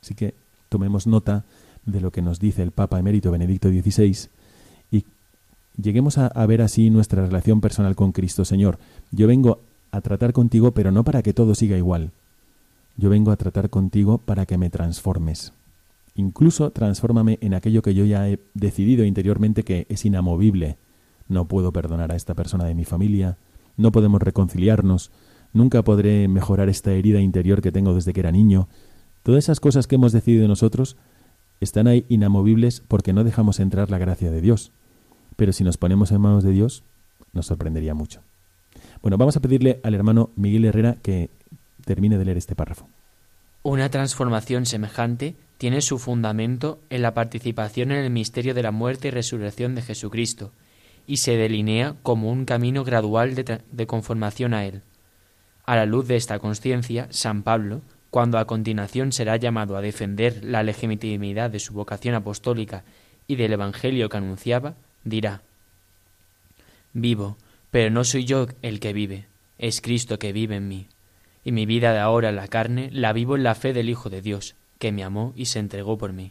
Speaker 2: Así que tomemos nota de lo que nos dice el Papa emérito Benedicto XVI y lleguemos a, a ver así nuestra relación personal con Cristo. Señor, yo vengo a tratar contigo, pero no para que todo siga igual. Yo vengo a tratar contigo para que me transformes. Incluso transfórmame en aquello que yo ya he decidido interiormente que es inamovible. No puedo perdonar a esta persona de mi familia, no podemos reconciliarnos, nunca podré mejorar esta herida interior que tengo desde que era niño. Todas esas cosas que hemos decidido nosotros están ahí inamovibles porque no dejamos entrar la gracia de Dios. Pero si nos ponemos en manos de Dios, nos sorprendería mucho. Bueno, vamos a pedirle al hermano Miguel Herrera que termine de leer este párrafo.
Speaker 4: Una transformación semejante tiene su fundamento en la participación en el misterio de la muerte y resurrección de Jesucristo, y se delinea como un camino gradual de, de conformación a Él. A la luz de esta conciencia, San Pablo, cuando a continuación será llamado a defender la legitimidad de su vocación apostólica y del Evangelio que anunciaba, dirá Vivo, pero no soy yo el que vive, es Cristo que vive en mí. Y mi vida de ahora en la carne la vivo en la fe del Hijo de Dios, que me amó y se entregó por mí.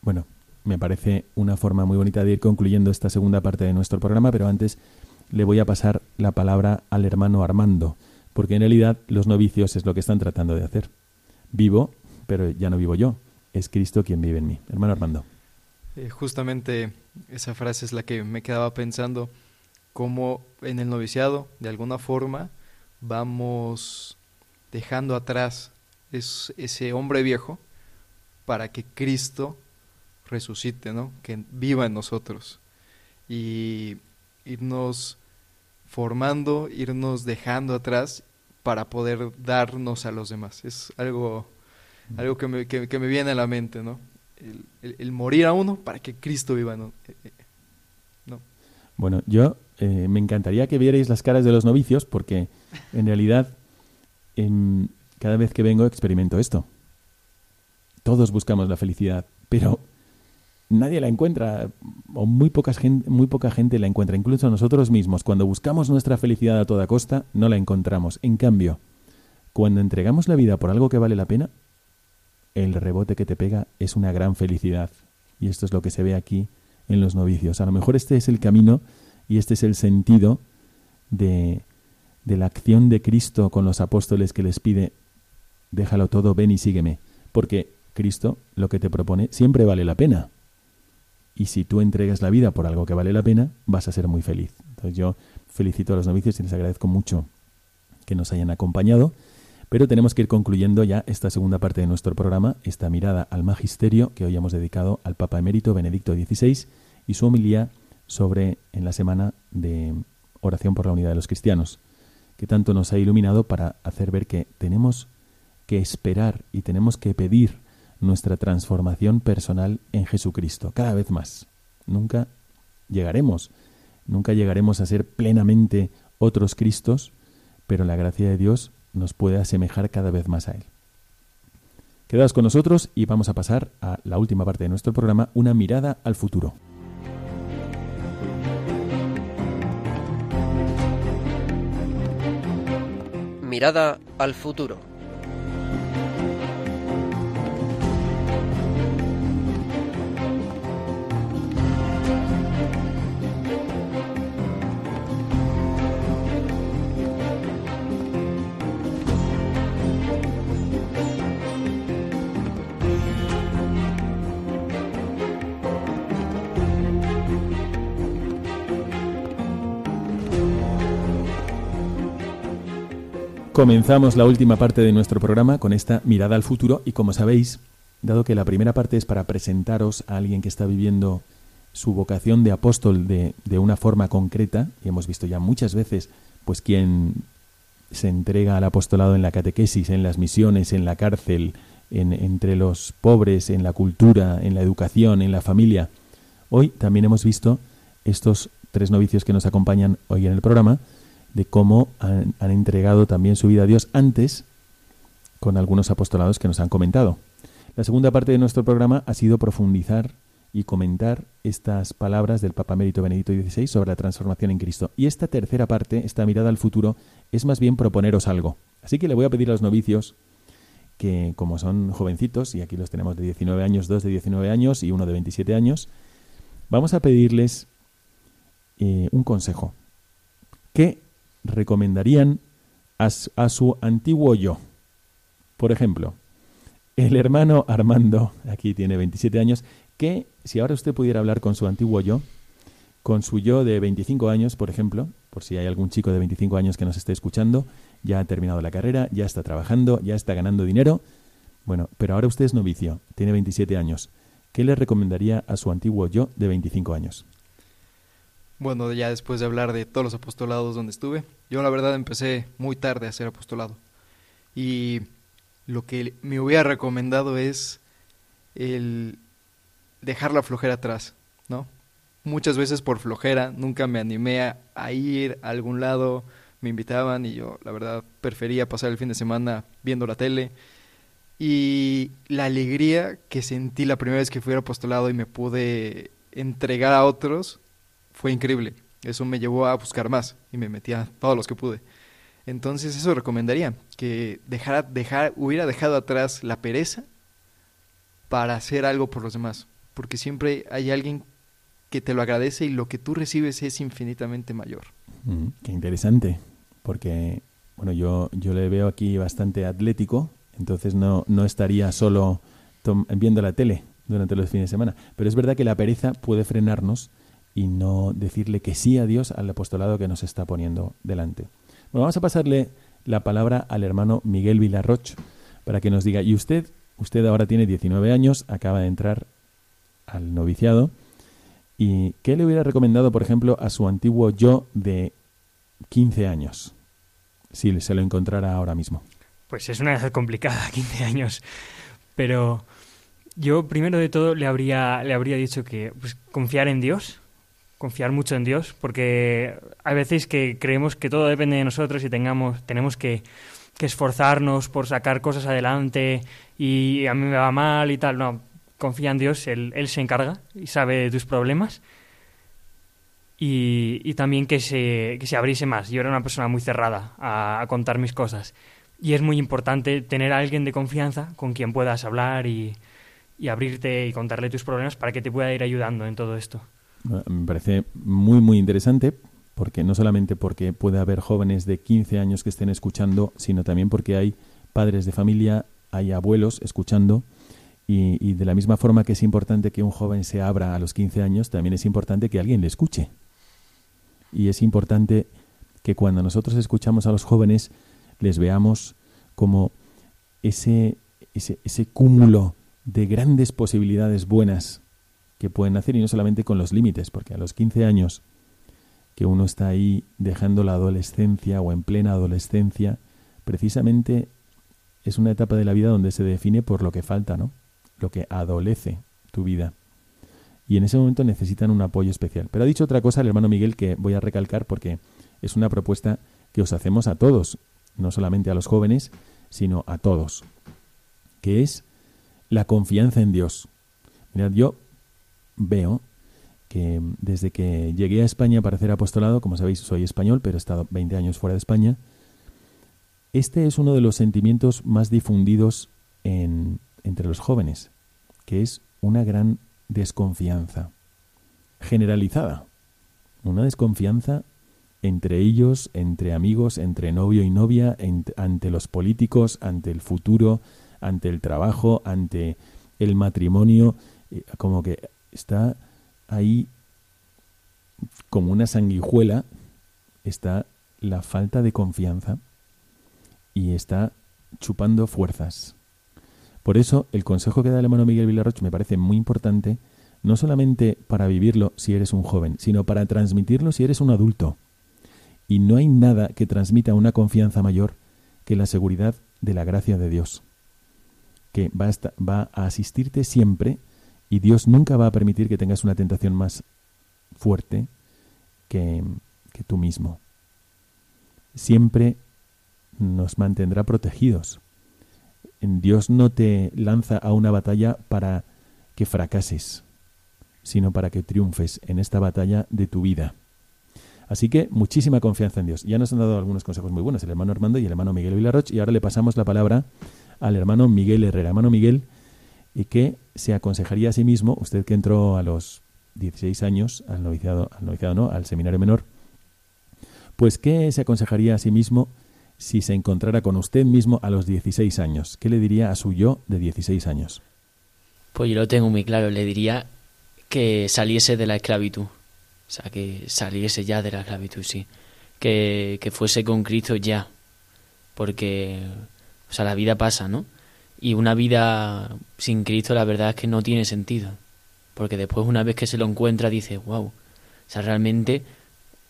Speaker 2: Bueno, me parece una forma muy bonita de ir concluyendo esta segunda parte de nuestro programa, pero antes le voy a pasar la palabra al hermano Armando, porque en realidad los novicios es lo que están tratando de hacer. Vivo, pero ya no vivo yo, es Cristo quien vive en mí. Hermano Armando.
Speaker 3: Eh, justamente esa frase es la que me quedaba pensando, cómo en el noviciado, de alguna forma, vamos dejando atrás es, ese hombre viejo para que Cristo resucite, ¿no? Que viva en nosotros. Y irnos formando, irnos dejando atrás para poder darnos a los demás. Es algo, algo que, me, que, me viene a la mente, ¿no? El, el, morir a uno para que Cristo viva, ¿no? Eh, eh, ¿no?
Speaker 2: Bueno, yo eh, me encantaría que vierais las caras de los novicios porque en realidad en, cada vez que vengo experimento esto. Todos buscamos la felicidad, pero nadie la encuentra o muy, muy poca gente la encuentra. Incluso nosotros mismos, cuando buscamos nuestra felicidad a toda costa, no la encontramos. En cambio, cuando entregamos la vida por algo que vale la pena, el rebote que te pega es una gran felicidad. Y esto es lo que se ve aquí en los novicios. A lo mejor este es el camino y este es el sentido de, de la acción de Cristo con los apóstoles que les pide déjalo todo, ven y sígueme. Porque Cristo lo que te propone siempre vale la pena. Y si tú entregas la vida por algo que vale la pena, vas a ser muy feliz. Entonces yo felicito a los novicios y les agradezco mucho que nos hayan acompañado. Pero tenemos que ir concluyendo ya esta segunda parte de nuestro programa, esta mirada al magisterio que hoy hemos dedicado al Papa Emérito Benedicto XVI y su homilía sobre en la semana de oración por la unidad de los cristianos, que tanto nos ha iluminado para hacer ver que tenemos que esperar y tenemos que pedir nuestra transformación personal en Jesucristo, cada vez más. Nunca llegaremos, nunca llegaremos a ser plenamente otros Cristos, pero la gracia de Dios nos puede asemejar cada vez más a Él. Quedaos con nosotros y vamos a pasar a la última parte de nuestro programa, una mirada al futuro.
Speaker 6: Mirada al futuro.
Speaker 2: Comenzamos la última parte de nuestro programa con esta mirada al futuro y como sabéis, dado que la primera parte es para presentaros a alguien que está viviendo su vocación de apóstol de, de una forma concreta, y hemos visto ya muchas veces pues quien se entrega al apostolado en la catequesis, en las misiones, en la cárcel, en, entre los pobres, en la cultura, en la educación, en la familia. Hoy también hemos visto estos tres novicios que nos acompañan hoy en el programa, de cómo han, entregado también su vida a Dios antes con algunos apostolados que nos han comentado. La segunda parte de nuestro programa ha sido profundizar y comentar estas palabras del Papa Mérito Benedicto XVI sobre la transformación en Cristo. Y esta tercera parte, esta mirada al futuro, es más bien proponeros algo. Así que le voy a pedir a los novicios que, como son jovencitos, y aquí los tenemos de 19 años, dos de 19 años y uno de 27 años, vamos a pedirles eh, un consejo. ¿Qué recomendarían a, su antiguo yo? Por ejemplo, el hermano Armando, aquí tiene 27 años, que si ahora usted pudiera hablar con su antiguo yo, con su yo de 25 años, por ejemplo, por si hay algún chico de 25 años que nos esté escuchando, ya ha terminado la carrera, ya está trabajando, ya está ganando dinero, bueno, pero ahora usted es novicio, tiene 27 años. ¿Qué le recomendaría a su antiguo yo de 25 años?
Speaker 3: Bueno, ya después de hablar de todos los apostolados donde estuve, yo la verdad empecé muy tarde a hacer apostolado. Y lo que me hubiera recomendado es el dejar la flojera atrás, ¿no? Muchas veces por flojera nunca me animé a, ir a algún lado, me invitaban y yo la verdad prefería pasar el fin de semana viendo la tele. Y la alegría que sentí la primera vez que fui al apostolado y me pude entregar a otros fue increíble. Eso me llevó a buscar más y me metí a todos los que pude. Entonces eso recomendaría, que dejara, dejar, hubiera dejado atrás la pereza para hacer algo por los demás, porque siempre hay alguien que te lo agradece y lo que tú recibes es infinitamente mayor.
Speaker 2: Qué interesante, porque bueno, yo, yo le veo aquí bastante atlético, entonces no, no estaría solo viendo la tele durante los fines de semana, pero es verdad que la pereza puede frenarnos y no decirle que sí a Dios al apostolado que nos está poniendo delante. Bueno, vamos a pasarle la palabra al hermano Miguel Villarroch para que nos diga, y usted, usted ahora tiene 19 años, acaba de entrar al noviciado, ¿y qué le hubiera recomendado, por ejemplo, a su antiguo yo de 15 años, si se lo encontrara ahora mismo?
Speaker 5: Pues es una edad complicada, 15 años, pero yo primero de todo le habría, le habría dicho que pues, confiar en Dios, confiar mucho en Dios, porque hay veces que creemos que todo depende de nosotros y tengamos, tenemos que, esforzarnos por sacar cosas adelante y a mí me va mal y tal. No, confía en Dios, Él, él se encarga y sabe de tus problemas. Y, también que se, que se abriese más. Yo era una persona muy cerrada a, a, contar mis cosas. Y es muy importante tener a alguien de confianza con quien puedas hablar y, y abrirte y contarle tus problemas para que te pueda ir ayudando en todo esto.
Speaker 2: Me parece muy, muy interesante, porque no solamente porque puede haber jóvenes de 15 años que estén escuchando, sino también porque hay padres de familia, hay abuelos escuchando, y, de la misma forma que es importante que un joven se abra a los 15 años, también es importante que alguien le escuche. Y es importante que cuando nosotros escuchamos a los jóvenes, les veamos como ese, ese, ese cúmulo de grandes posibilidades buenas que pueden hacer y no solamente con los límites, porque a los 15 años que uno está ahí dejando la adolescencia o en plena adolescencia, precisamente es una etapa de la vida donde se define por lo que falta, ¿no? Lo que adolece tu vida. Y en ese momento necesitan un apoyo especial. Pero ha dicho otra cosa el hermano Miguel que voy a recalcar porque es una propuesta que os hacemos a todos, no solamente a los jóvenes, sino a todos, que es la confianza en Dios. Mirad, yo veo que desde que llegué a España para hacer apostolado, como sabéis soy español, pero he estado 20 años fuera de España, este es uno de los sentimientos más difundidos en, entre los jóvenes, que es una gran desconfianza, generalizada, una desconfianza entre ellos, entre amigos, entre novio y novia, ante los políticos, ante el futuro, ante el trabajo, ante el matrimonio, eh, como que está ahí como una sanguijuela, está la falta de confianza y está chupando fuerzas. Por eso el consejo que da el hermano Miguel Villarroch me parece muy importante, no solamente para vivirlo si eres un joven, sino para transmitirlo si eres un adulto. Y no hay nada que transmita una confianza mayor que la seguridad de la gracia de Dios, que va va a asistirte siempre y Dios nunca va a permitir que tengas una tentación más fuerte que, tú mismo. Siempre nos mantendrá protegidos. Dios no te lanza a una batalla para que fracases. sino para que triunfes en esta batalla de tu vida. Así que muchísima confianza en Dios. Ya nos han dado algunos consejos muy buenos el hermano Armando y el hermano Miguel Vilarroch y ahora le pasamos la palabra al hermano Miguel Herrera. Hermano Miguel, ¿y qué se aconsejaría a sí mismo, usted que entró a los 16 años al noviciado, al noviciado no, al seminario menor, pues qué se aconsejaría a sí mismo si se encontrara con usted mismo a los 16 años? ¿Qué le diría a su yo de 16 años?
Speaker 4: Pues yo lo tengo muy claro, le diría que saliese de la esclavitud. O sea, que saliese ya de la esclavitud, sí. Que, que fuese con Cristo ya. Porque, o sea, la vida pasa, ¿no? Y una vida sin Cristo, la verdad es que no tiene sentido. Porque después, una vez que se lo encuentra, dice, wow. O sea, realmente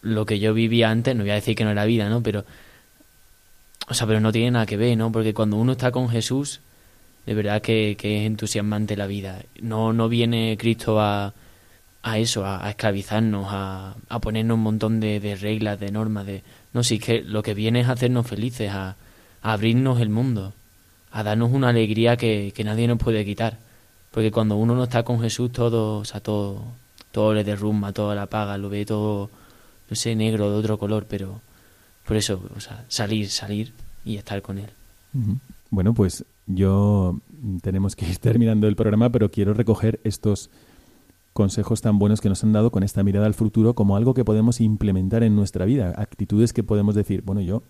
Speaker 4: lo que yo vivía antes, no voy a decir que no era vida, ¿no? Pero o sea, pero no tiene nada que ver, ¿no? Porque cuando uno está con Jesús, de verdad que, que es entusiasmante la vida. No, no viene Cristo a, a eso, a, esclavizarnos, a, a, ponernos un montón de, de, reglas, de normas, de... No, sí, que lo que viene es hacernos felices, a, a abrirnos el mundo, a darnos una alegría que, que, nadie nos puede quitar. Porque cuando uno no está con Jesús, todo, o sea, todo, todo le derrumba, todo la apaga, lo ve todo, no sé, negro, de otro color, pero por eso, o sea, salir, salir y estar con él.
Speaker 2: Bueno, pues yo mm, tenemos que ir terminando el programa, pero quiero recoger estos consejos tan buenos que nos han dado con esta mirada al futuro como algo que podemos implementar en nuestra vida, actitudes que podemos decir, bueno, yo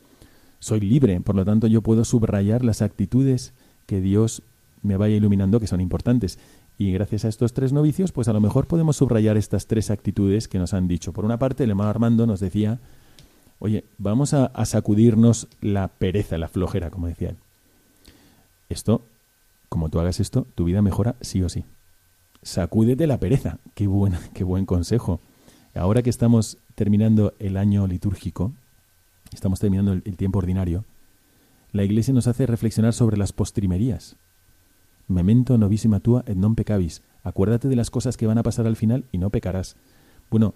Speaker 2: soy libre, por lo tanto yo puedo subrayar las actitudes que Dios me vaya iluminando que son importantes. Y gracias a estos tres novicios, pues a lo mejor podemos subrayar estas tres actitudes que nos han dicho. Por una parte, el hermano Armando nos decía Oye, vamos a, sacudirnos la pereza, la flojera, como decía él. Esto, como tú hagas esto, tu vida mejora sí o sí. Sacúdete la pereza. Qué, buena, qué buen consejo. Ahora que estamos terminando el año litúrgico, estamos terminando el, tiempo ordinario, la Iglesia nos hace reflexionar sobre las postrimerías. Memento novissima tua et non pecabis. Acuérdate de las cosas que van a pasar al final y no pecarás. Bueno,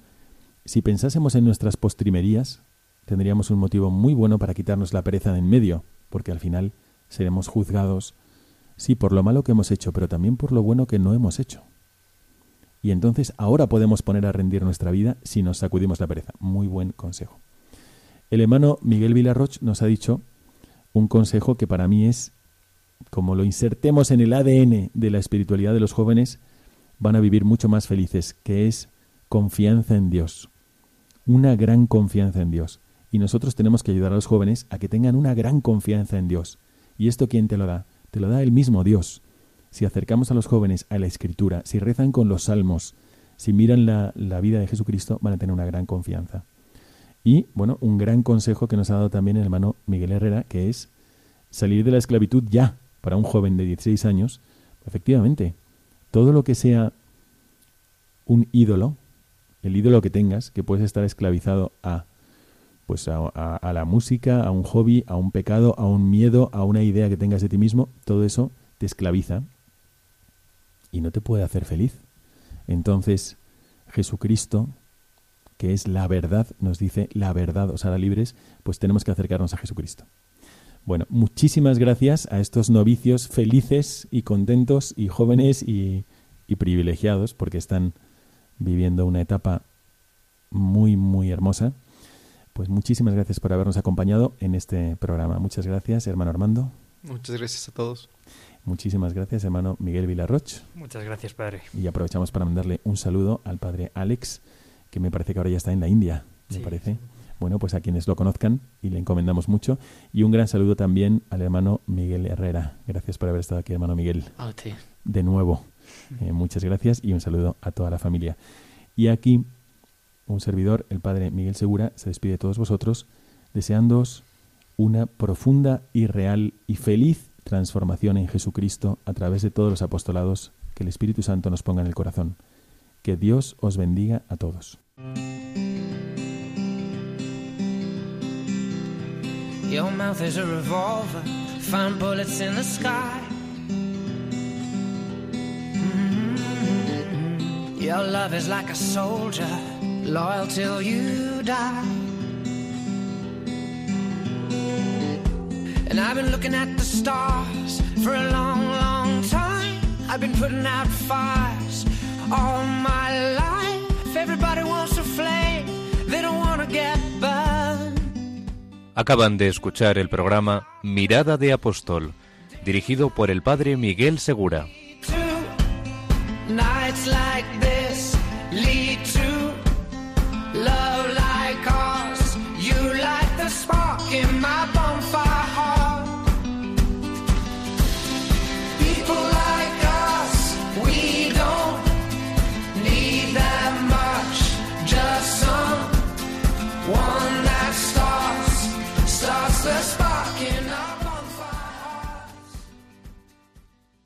Speaker 2: si pensásemos en nuestras postrimerías, tendríamos un motivo muy bueno para quitarnos la pereza de en medio, porque al final seremos juzgados, sí, por lo malo que hemos hecho, pero también por lo bueno que no hemos hecho. Y entonces ahora podemos poner a rendir nuestra vida si nos sacudimos la pereza. Muy buen consejo. El hermano Miguel Villarroch nos ha dicho un consejo que para mí es, como lo insertemos en el ADN de la espiritualidad de los jóvenes, van a vivir mucho más felices, que es confianza en Dios. Una gran confianza en Dios. Y nosotros tenemos que ayudar a los jóvenes a que tengan una gran confianza en Dios. ¿Y esto quién te lo da? Te lo da el mismo Dios. Si acercamos a los jóvenes a la Escritura, si rezan con los salmos, si miran la, la vida de Jesucristo, van a tener una gran confianza. Y, bueno, un gran consejo que nos ha dado también el hermano Miguel Herrera, que es salir de la esclavitud ya para un joven de 16 años. Efectivamente, todo lo que sea un ídolo, el ídolo que tengas, que puedes estar esclavizado a pues a, la música, a un hobby, a un pecado, a un miedo, a una idea que tengas de ti mismo, todo eso te esclaviza y no te puede hacer feliz. Entonces, Jesucristo, que es la verdad, nos dice la verdad os hará libres, pues tenemos que acercarnos a Jesucristo. Bueno, muchísimas gracias a estos novicios felices y contentos y jóvenes y, y privilegiados porque están viviendo una etapa muy, muy hermosa pues muchísimas gracias por habernos acompañado en este programa. Muchas gracias, hermano Armando.
Speaker 3: Muchas gracias a todos.
Speaker 2: Muchísimas gracias, hermano Miguel Vilarroch.
Speaker 5: Muchas gracias, padre.
Speaker 2: Y aprovechamos para mandarle un saludo al padre Alex, que me parece que ahora ya está en la India, me parece. Bueno, pues a quienes lo conozcan y le encomendamos mucho. Y un gran saludo también al hermano Miguel Herrera. Gracias por haber estado aquí, hermano Miguel.
Speaker 4: A.
Speaker 2: De nuevo. Eh, muchas gracias y un saludo a toda la familia. Y aquí un servidor, el Padre Miguel Segura, se despide de todos vosotros, deseándoos una profunda y real y feliz transformación en Jesucristo a través de todos los apostolados que el Espíritu Santo nos ponga en el corazón. Que Dios os bendiga a todos. Your
Speaker 7: mouth is a revolver, find bullets in the sky. Mm-hmm. Your love is like a soldier, loyal till you die. And I've been looking at the stars for a long, long time. I've been putting out fires all my life.
Speaker 1: Acaban de escuchar el programa Mirada de Apóstol, dirigido por el padre Miguel Segura.